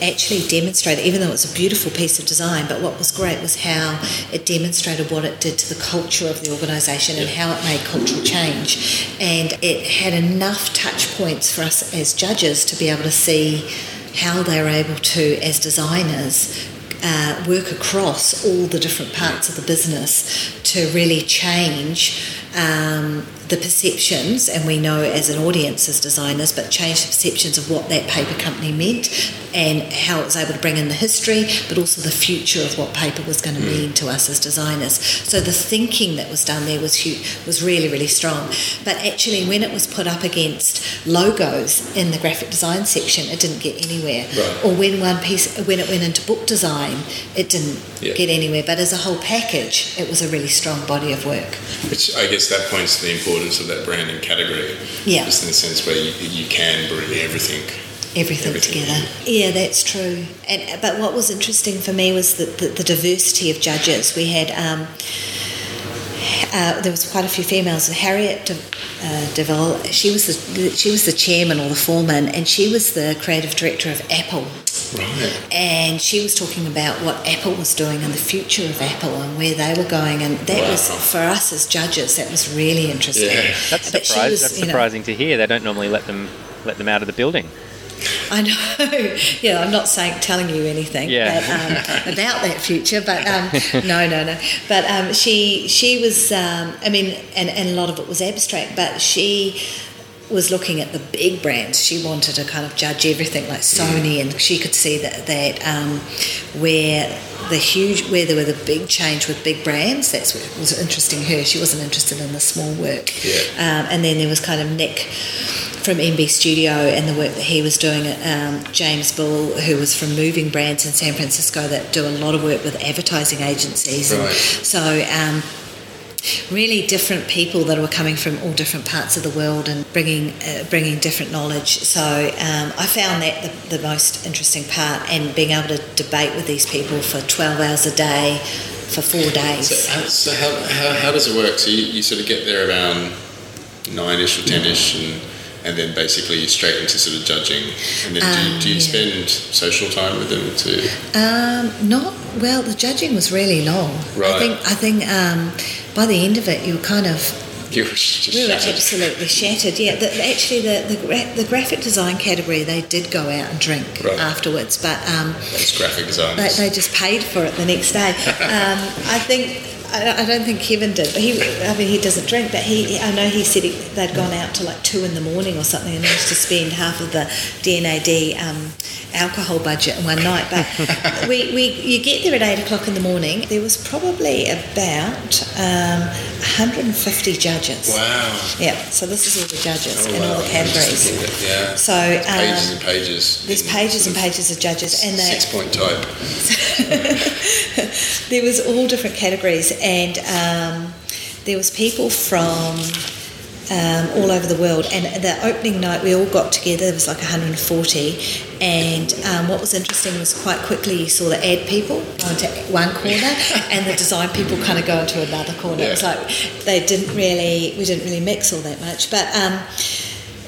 actually demonstrated, even though it was a beautiful piece of design, but what was great was how it demonstrated what it did to the culture of the organisation and how it made cultural change. And it had enough touch points for us as judges to be able to see how they were able to, as designers, uh, work across all the different parts of the business to really change um, the perceptions, and we know as an audience as designers, but change the perceptions of what that paper company meant and how it was able to bring in the history, but also the future of what paper was going to mm. mean to us as designers. So the thinking that was done there was hu- was really really strong. But actually, when it was put up against logos in the graphic design section, it didn't get anywhere. Right. Or when one piece when it went into book design, it didn't Yeah. get anywhere. But as a whole package, it was a really strong body of work. Which I guess that points to the importance of that branding category. Yeah. Just in the sense where you, you can bring everything. everything, Everything. together. Yeah, that's true. And but what was interesting for me was the, the, the diversity of judges. We had um, uh, there was quite a few females. Harriet De, uh, Deville, she was the she was the chairman or the foreman, and she was the creative director of Apple. Right. And she was talking about what Apple was doing and the future of Apple and where they were going, and that was for us as judges. That was really interesting. Yeah. That's But she surprising. was, That's you know- to hear. They don't normally let them let them out of the building. I know. *laughs* Yeah, I'm not saying telling you anything Yeah. but, um, *laughs* about that future, but um, no, no, no. But um, she she was. Um, I mean, and, and a lot of it was abstract, but she was looking at the big brands. She wanted to kind of judge everything like Sony, and she could see that that um, where the huge where there were the big change with big brands. That's what was interesting. Her, she wasn't interested in the small work. Yeah. Um, and then there was kind of Nick from MB Studio and the work that he was doing. Um, James Bull, who was from Moving Brands in San Francisco, that do a lot of work with advertising agencies. And Right. so. Um, really different people that were coming from all different parts of the world and bringing uh, bringing different knowledge. So um, I found that the, the most interesting part, and being able to debate with these people for twelve hours a day for four days. So, how, so how, how, how does it work? So you, you sort of get there around nine-ish or ten-ish and, and then basically straight into sort of judging. And then do, you- Um, do you yeah. spend social time with them too? Um, not well. The judging was really long. Right. I think I think um, by the end of it, you were kind of You were just we were shattered. absolutely shattered. Yeah, the, actually, the the, gra- the graphic design category they did go out and drink Right. afterwards, but um, Those graphic they, they just paid for it the next day. *laughs* Um, I think. I don't think Kevin did, but he, I mean, he doesn't drink, but he, I know he said he, they'd gone out to like two in the morning or something and managed to spend half of the D&AD um, alcohol budget in one night. But *laughs* we, we, you get there at eight o'clock in the morning. There was probably about um, 150 judges. wow. Yeah, so this is all the judges Oh, in all the categories. Yeah. So pages um, and pages. there's pages and pages of judges, and they, Six-point type. *laughs* there was all different categories, and um, there was people from um, all over the world. And the opening night, we all got together. There was like 140, and um, what was interesting was quite quickly you saw the ad people go into one corner, *laughs* and the design people kind of go into another corner. It was like they didn't really, we didn't really mix all that much, but. Um,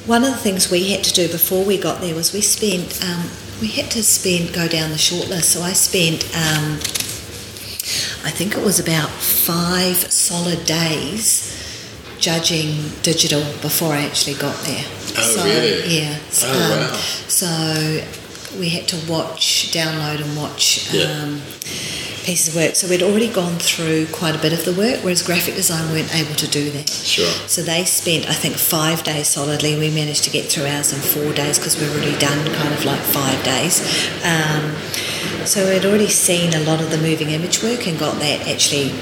one of the things we had to do before we got there was we spent um, we had to spend go down the shortlist. So I spent um, I think it was about five solid days judging digital before I actually got there. Oh, so, really? Yeah. Oh, um, wow. So we had to watch, download, and watch. Yeah. Um, pieces of work so we'd already gone through quite a bit of the work whereas graphic design weren't able to do that Sure. so they spent, I think, five days solidly. We managed to get through ours in four days because we've already done kind of like five days. Um, so we'd already seen a lot of the moving image work and got that actually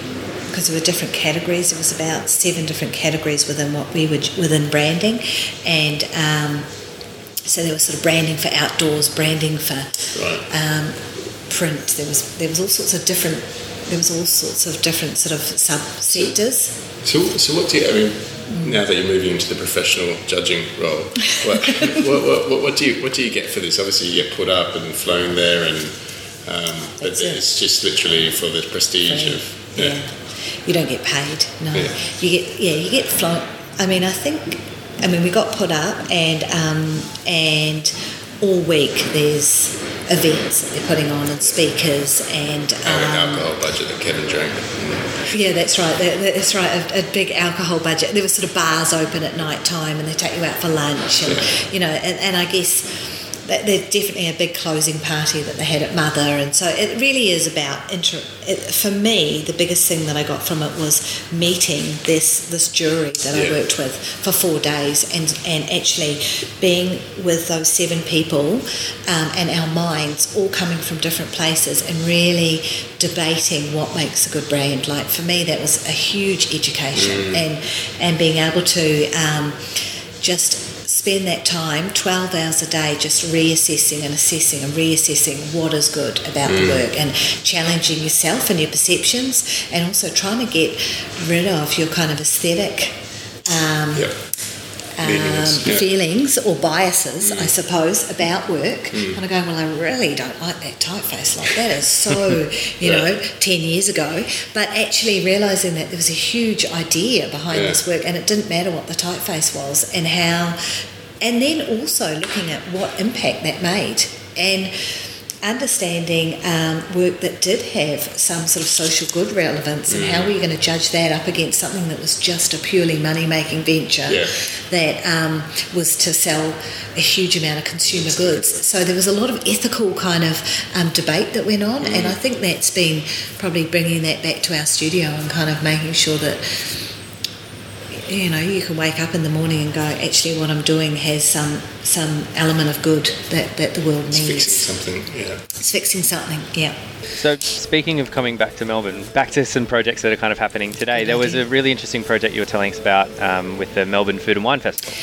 because there were different categories. There was about seven different categories within what we would within branding, and um, so there was sort of branding for outdoors, branding for Right. um, print. There was there was all sorts of different. There was all sorts of different sort of sub sectors. So, so what do you? I mean, now that you're moving into the professional judging role, *laughs* what, what, what, what, do you what do you get for this? Obviously, you get put up and flown there, and um, but it. it's just literally for the prestige of yeah. You don't get paid. No. Yeah. You get yeah. You get flown. I mean, I think. I mean, we got put up, and um, and all week there's events that they're putting on and speakers and um, alcohol budget that Kevin drank. yeah, that's right. That's right. A, a big alcohol budget. There were sort of bars open at night time, and they take you out for lunch, and you know, and, and I guess there's definitely a big closing party that they had at Mother, and so it really is about inter. It, for me, the biggest thing that I got from it was meeting this this jury that I worked with for four days, and and actually being with those seven people, um, and our minds all coming from different places, and really debating what makes a good brand. Like for me, that was a huge education, and and being able to um, just spend that time 12 hours a day just reassessing and assessing and reassessing what is good about the work and challenging yourself and your perceptions and also trying to get rid of your kind of aesthetic um, Yeah. um, yeah. feelings or biases, I suppose, about work. And I go, well, I really don't like that typeface. Like that is so, *laughs* you Yeah. know, ten years ago. But actually realizing that there was a huge idea behind Yeah. this work, and it didn't matter what the typeface was and how, and then also looking at what impact that made and understanding um, work that did have some sort of social good relevance and how were you going to judge that up against something that was just a purely money making venture Yeah. that um, was to sell a huge amount of consumer goods. So there was a lot of ethical kind of um, debate that went on, and I think that's been probably bringing that back to our studio and kind of making sure that you know you can wake up in the morning and go, actually, what I'm doing has some some element of good that, that the world It's needs. fixing something. Yeah. It's fixing something. Yeah. So, speaking of coming back to Melbourne, back to some projects that are kind of happening today. There was a really interesting project you were telling us about um, with the Melbourne Food and Wine Festival.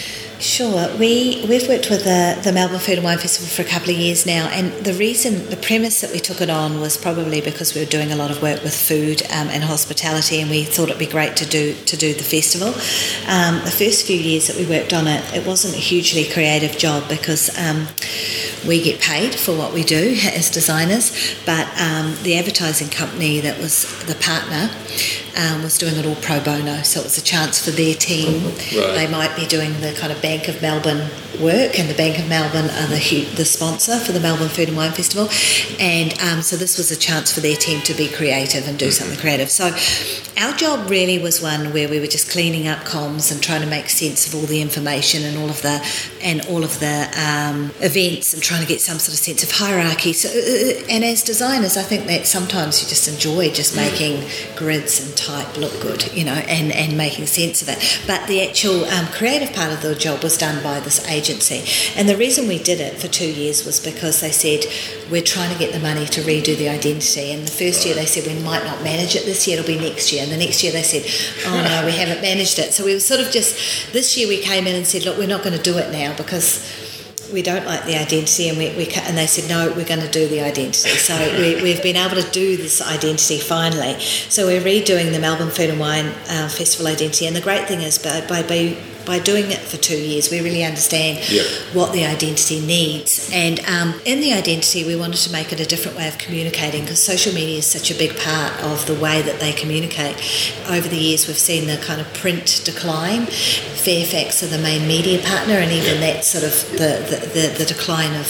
Sure. We we've worked with the, the Melbourne Food and Wine Festival for a couple of years now, and the reason, the premise that we took it on was probably because we were doing a lot of work with food um, and hospitality, and we thought it'd be great to do to do the festival. Um, the first few years that we worked on it, it wasn't hugely creative job because um, we get paid for what we do as designers, but um, the advertising company that was the partner um, was doing it all pro bono, so it was a chance for their team. Right. They might be doing the kind of Bank of Melbourne work, and the Bank of Melbourne are the the sponsor for the Melbourne Food and Wine Festival, and um, so this was a chance for their team to be creative and do something creative. So our job really was one where we were just cleaning up comms and trying to make sense of all the information and all of the and all of the um, events and trying to get some sort of sense of hierarchy. So uh, and as designers, I think that sometimes you just enjoy just making grids and type look good, you know, and and making sense of it. But the actual um, creative part of the job was done by this agency, and the reason we did it for two years was because they said we're trying to get the money to redo the identity. And the first year they said we might not manage it this year; it'll be next year. And the next year they said, oh no, we haven't managed it. So we were sort of just this year we came in and said, look, we're not going to do it now because we don't like the identity and we, we and they said no we're going to do the identity so we, we've been able to do this identity finally so we're redoing the melbourne food and wine uh, festival identity and the great thing is by, by, by by doing it for two years, we really understand Yeah. what the identity needs. And um, in the identity, we wanted to make it a different way of communicating because social media is such a big part of the way that they communicate. Over the years, we've seen the kind of print decline. Fairfax are the main media partner, and even that sort of the, the, the, the decline of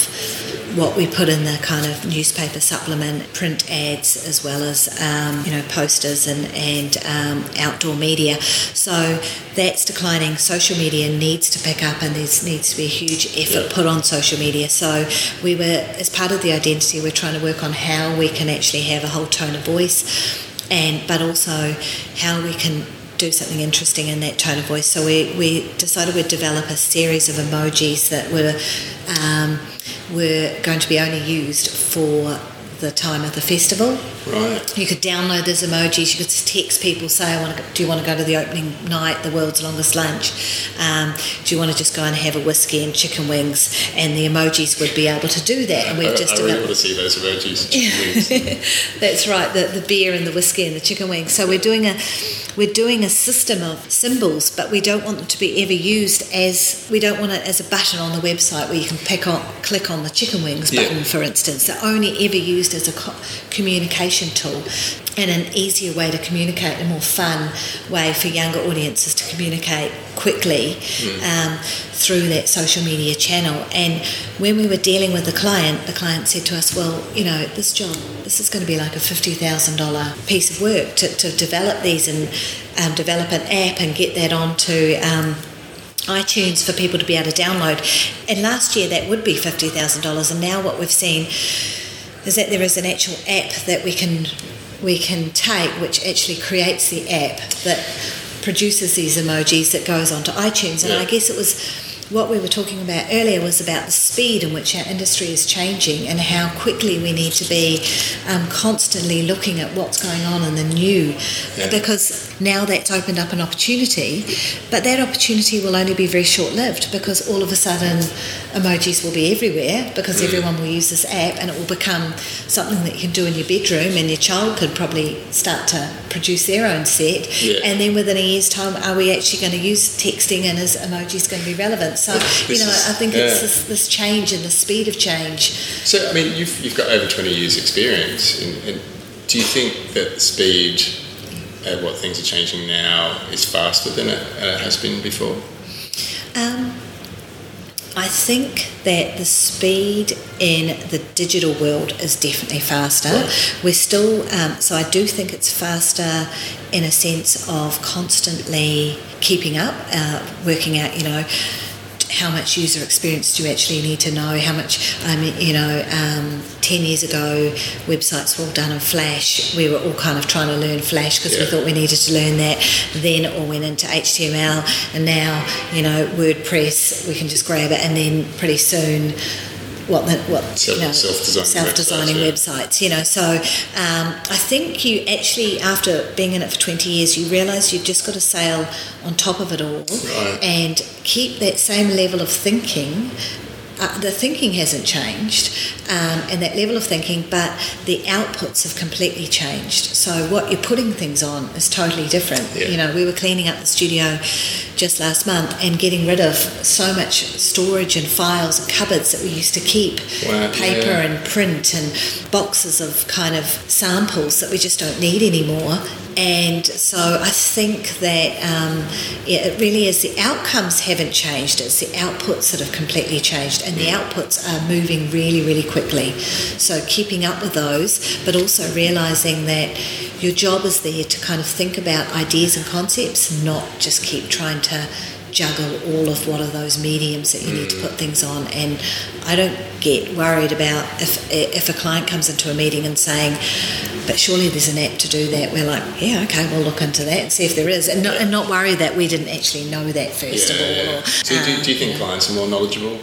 what we put in the kind of newspaper supplement, print ads, as well as um, you know posters and and um, outdoor media. So that's declining. Social media needs to pick up, and there needs to be a huge effort put on social media. So we were, as part of the identity, we're trying to work on how we can actually have a whole tone of voice, and but also how we can do something interesting in that tone of voice. So we, we decided we'd develop a series of emojis that were um, were going to be only used for the time of the festival. Right. You could download those emojis. You could text people, say, "I want to. Go, do you want to go to the opening night, the world's longest lunch? Um, do you want to just go and have a whiskey and chicken wings?" And the emojis would be able to do that. And we've just I really developed. want to see those emojis. *laughs* chicken wings. That's right, the, the beer and the whiskey and the chicken wings. So we're doing a we're doing a system of symbols, but we don't want them to be ever used as we don't want it as a button on the website where you can pick on click on the chicken wings Yeah. button, for instance. They're only ever used as a co- communication tool and an easier way to communicate, a more fun way for younger audiences to communicate quickly um, through that social media channel. And when we were dealing with the client, the client said to us, "Well, you know, this job, this is going to be like a fifty thousand dollar piece of work to, to develop these and um, develop an app and get that onto." Um, iTunes for people to be able to download. And last year that would be $50,000 and now what we've seen is that there is an actual app that we can we can take which actually creates the app that produces these emojis that goes onto iTunes and Yeah. I guess it was what we were talking about earlier was about the speed in which our industry is changing and how quickly we need to be um, constantly looking at what's going on in the new Yeah. because now that's opened up an opportunity but that opportunity will only be very short lived because all of a sudden emojis will be everywhere because everyone will use this app and it will become something that you can do in your bedroom and your child could probably start to produce their own set Yeah. and then within a year's time are we actually going to use texting and is emojis going to be relevant so you know is- I think it's this, this change and the speed of change So, I mean, you've, you've got over 20 years' experience. And, and do you think that the speed at what things are changing now is faster than it, uh, it has been before? Um, I think that the speed in the digital world is definitely faster. We're still, um, so I do think it's faster in a sense of constantly keeping up, uh, working out, you know, how much user experience do you actually need to know? How much, I mean, you know, um, 10 years ago, websites were all done in Flash. We were all kind of trying to learn Flash because Yeah. we thought we needed to learn that. Then it all went into HTML, and now, you know, WordPress, we can just grab it, and then pretty soon, what the, what Self- you know, self-designing self-designing websites, websites, you know. So um, I think you actually, after being in it for 20 years, you realise you've just got to sail on top of it all Right. and keep that same level of thinking. Uh, the thinking hasn't changed, um, and that level of thinking, but the outputs have completely changed. So what you're putting things on is totally different. Yeah. You know, we were cleaning up the studio just last month and getting rid of so much storage and files and cupboards that we used to keep, Wow, paper yeah. and print and boxes of kind of samples that we just don't need anymore. And so I think that um, yeah, it really is the outcomes haven't changed, it's the outputs that have completely changed, and the outputs are moving really, really quickly. So keeping up with those, but also realizing that your job is there to kind of think about ideas and concepts, not just keep trying to juggle all of what are those mediums that you need to put things on and I don't get worried about if if a client comes into a meeting and saying but surely there's an app to do that we're like yeah okay we'll look into that and see if there is and not, and not worry that we didn't actually know that first Yeah, of all yeah. or, So do, um, do you think know. clients are more knowledgeable?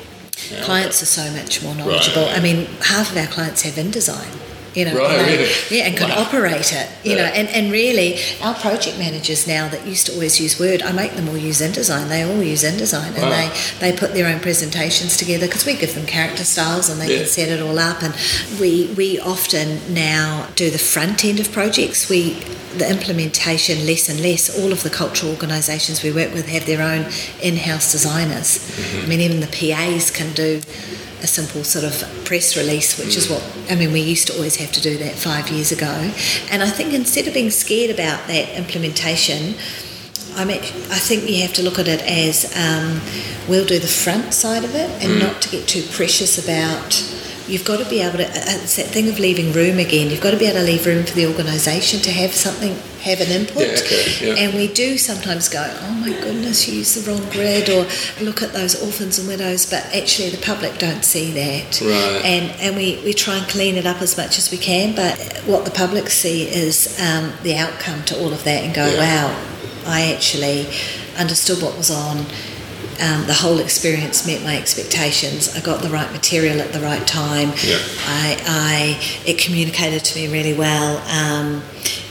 now? clients are so much more knowledgeable Right. I mean half of our clients have InDesign you know, Right, really? yeah, and can Wow. operate it, you Yeah. know, and, and really, our project managers now that used to always use Word, I make them all use InDesign. They all use InDesign, and they they put their own presentations together because we give them character styles and they Yeah. can set it all up. And we we often now do the front end of projects. We the implementation less and less. All of the cultural organisations we work with have their own in-house designers. Mm-hmm. I mean, even the PAs can do a simple sort of press release, which is what I mean. We used to always have to do that five years ago, and I think instead of being scared about that implementation, I mean, I think you have to look at it as um, we'll do the front side of it, and not to get too precious about. You've got to be able to. uh, It's that thing of leaving room again. You've got to be able to leave room for the organisation to have something, have an input. Yeah, okay, yeah. And we do sometimes go, oh my goodness, you used the wrong grid, or look at those orphans and widows, but actually the public don't see that. Right. And and we, we try and clean it up as much as we can, but what the public see is um, the outcome to all of that and go, Yeah. wow, I actually understood what was on. Um, the whole experience met my expectations. I got the right material at the right time. Yeah. I, I it communicated to me really well. Um,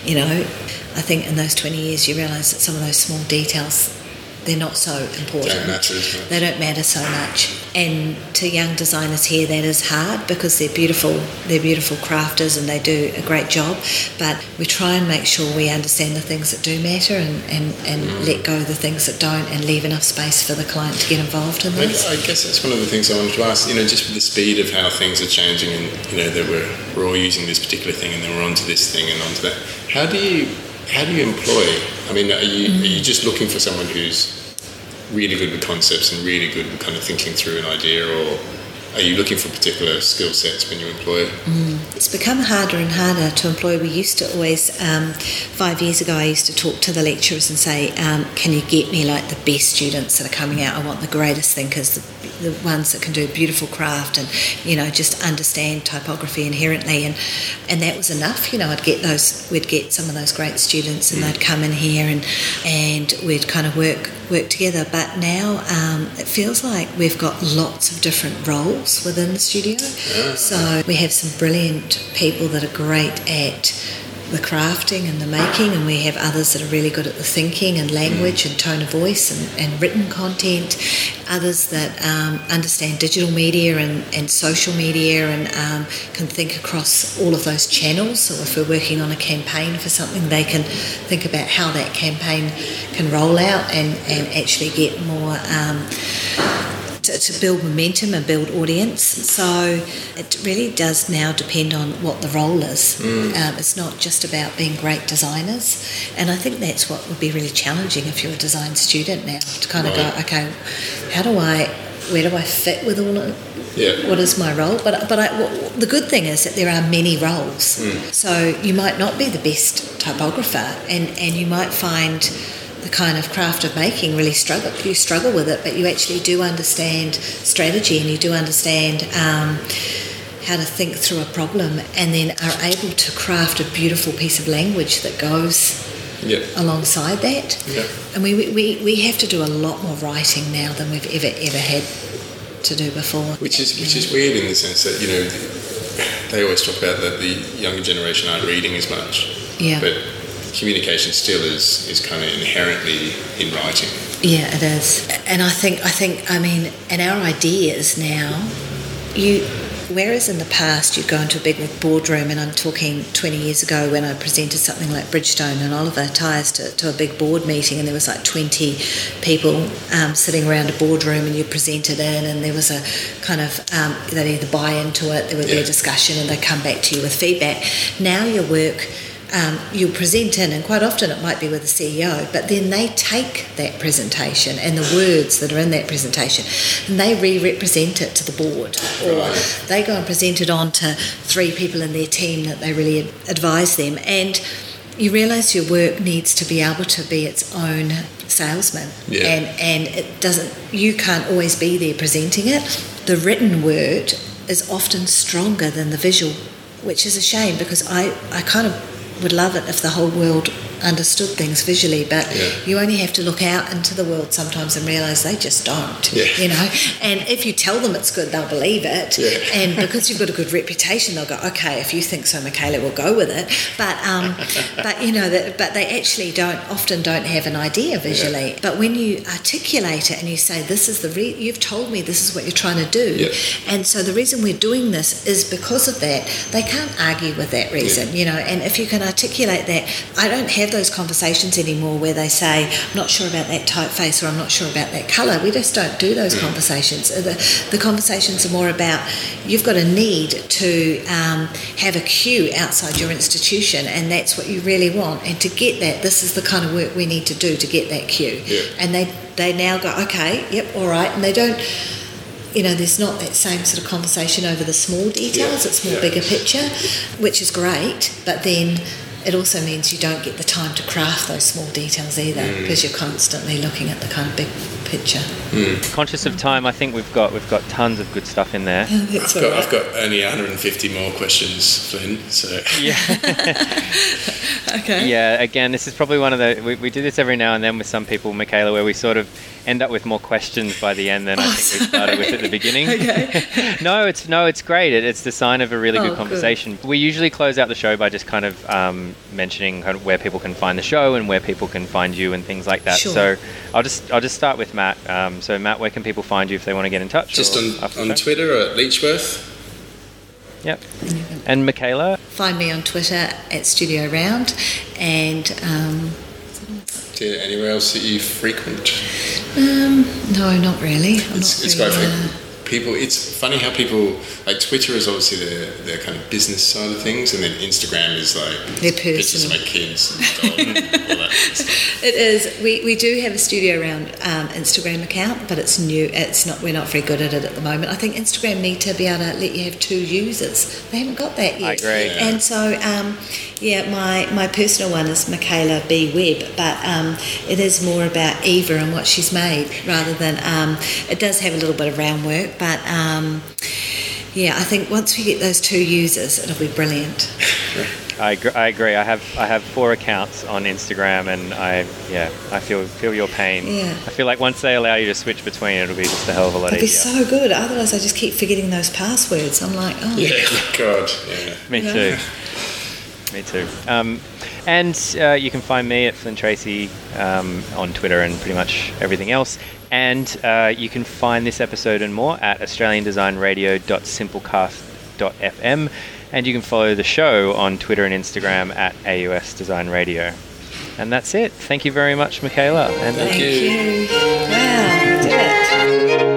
you know, I think in those 20 years you realise that some of those small details they're not so important. Don't matter. They don't matter so much. And to young designers here, that is hard because they're beautiful. They're beautiful crafters and they do a great job. But we try and make sure we understand the things that do matter and, and, and Mm. let go of the things that don't and leave enough space for the client to get involved in I. I guess that's one of the things I wanted to ask. You know, just with the speed of how things are changing, and you know that we're we're all using this particular thing, and then we're onto this thing and onto that. How do you how do you employ? I mean, are you are you just looking for someone who's really good with concepts and really good with kind of thinking through an idea, or are you looking for particular skill sets when you employ? It's become harder and harder to employ. We used to always, um, five years ago, I used to talk to the lecturers and say, um, Can you get me like the best students that are coming out? I want the greatest thinkers, the, the ones that can do beautiful craft and, you know, just understand typography inherently. And, and that was enough. You know, I'd get those, we'd get some of those great students and they'd come in here and, and we'd kind of work work together. But now um, it feels like we've got lots of different roles within the studio. So we have some brilliant people that are great at the crafting and the making, and we have others that are really good at the thinking and language and tone of voice and, and written content. Others that um, understand digital media and, and social media and um, can think across all of those channels. So if we're working on a campaign for something, they can think about how that campaign can roll out and, and actually get more. Um, to, to build momentum and build audience. So it really does now depend on what the role is. Um, it's not just about being great designers. And I think that's what would be really challenging if you're a design student now to kind of go, okay, how do I, where do I fit with all of Yeah. what is my role? But but I, w the good thing is that there are many roles. So you might not be the best typographer, and and you might find the kind of craft of making really struggle. You struggle with it, but you actually do understand strategy and you do understand um, how to think through a problem, and then are able to craft a beautiful piece of language that goes Yeah. alongside that. Yeah. And we, we, we have to do a lot more writing now than we've ever ever had to do before. Which is which is weird in the sense that you know they always talk about that the younger generation aren't reading as much, Yeah. but communication still is is kind of inherently in writing. Yeah, it is. And I think I think I mean, and our ideas now, you whereas in the past you'd go into a big boardroom and I'm talking 20 years ago when I presented something like Bridgestone and Oliver Tyres to, to a big board meeting and there was like 20 people um, sitting around a boardroom and you presented in and there was a kind of um, they'd either buy into it there would be a discussion and they'd come back to you with feedback now your work um, you'll present in, and quite often it might be with the CEO, but then they take that presentation and the words that are in that presentation and they re represent it to the board, or Right. they go and present it on to three people in their team that they really ad- advise them. And you realise your work needs to be able to be its own salesman, Yeah. and and it doesn't. You can't always be there presenting it. The written word is often stronger than the visual, which is a shame because I I kind of would love it if the whole world understood things visually, but Yeah. you only have to look out into the world sometimes and realise they just don't. Yeah. You know, and if you tell them it's good, they'll believe it. Yeah. And because you've got a good reputation, they'll go, okay, if you think so, Michaela, we'll go with it. But um, *laughs* but you know that, but they actually don't often don't have an idea visually. But when you articulate it and you say, this is the re- you've told me this is what you're trying to do, Yeah. and so the reason we're doing this is because of that. They can't argue with that reason, you know. And if you can articulate that, I don't have those conversations anymore where they say, I'm not sure about that typeface or I'm not sure about that colour. We just don't do those conversations. Uh, The, the conversations are more about you've got a need to um, have a queue outside your institution and that's what you really want. And to get that, this is the kind of work we need to do to get that queue. Yeah. And they, they now go, okay, yep, all right. And they don't you know, there's not that same sort of conversation over the small details. Yeah, It's more yeah. bigger picture, which is great. But then it also means you don't get the time to craft those small details either Mm. because you're constantly looking at the kind of big picture. Conscious of time, I think we've got we've got tons of good stuff in there. That's I've got, I've got only 150 more questions, Flynn. So Yeah. *laughs* Okay. Yeah, again, this is probably one of the. We, we do this every now and then with some people, Michaela, where we sort of end up with more questions by the end than I Oh, think we started with at the beginning. *laughs* Okay. *laughs* no, it's no, it's great. It, it's the sign of a really Oh, good good. conversation. We usually close out the show by just kind of um, mentioning kind of where people can find the show and where people can find you and things like that. Sure. So I'll just I'll just start with Matt. Um, so Matt, where can people find you if they want to get in touch? just on, on show? Twitter at Leechworth. Yep. And Michaela, Find me on Twitter at Studio Round and um, Do Anywhere else that you frequent? um, no, not really. I'm It's, not it's really, great uh, for people. It's funny how people like Twitter is obviously their, their kind of business side of things, and then Instagram is like Their pictures of my kids and dog and all that. stuff. *laughs* It is. We, we do have a Studio Round um, Instagram account, but it's new. It's not. We're not very good at it at the moment. I think Instagram need to be able to let you have two users. They haven't got that yet. I agree. Yeah. And so, um, yeah, my my personal one is Michaela B Webb, but um, it is more about Eva and what she's made rather than. Um, it does have a little bit of round work, but. Um, yeah, I think once we get those two users, it'll be brilliant. I, agr- I agree. I have I have four accounts on Instagram, and I yeah I feel feel your pain. Yeah. I feel like once they allow you to switch between, it'll be just a hell of a lot easier. It'd be so good. Otherwise, I just keep forgetting those passwords. I'm like, oh, Yeah, *laughs* God, yeah. Me Yeah. too. Me too. Um, and uh, you can find me at Flynn Tracy um, on Twitter and pretty much everything else. And uh, you can find this episode and more at australiandesignradio.simplecast.fm. And you can follow the show on Twitter and Instagram at AUS Design Radio. And that's it. Thank you very much, Michaela. And Thank Thank you. you. Wow, did it.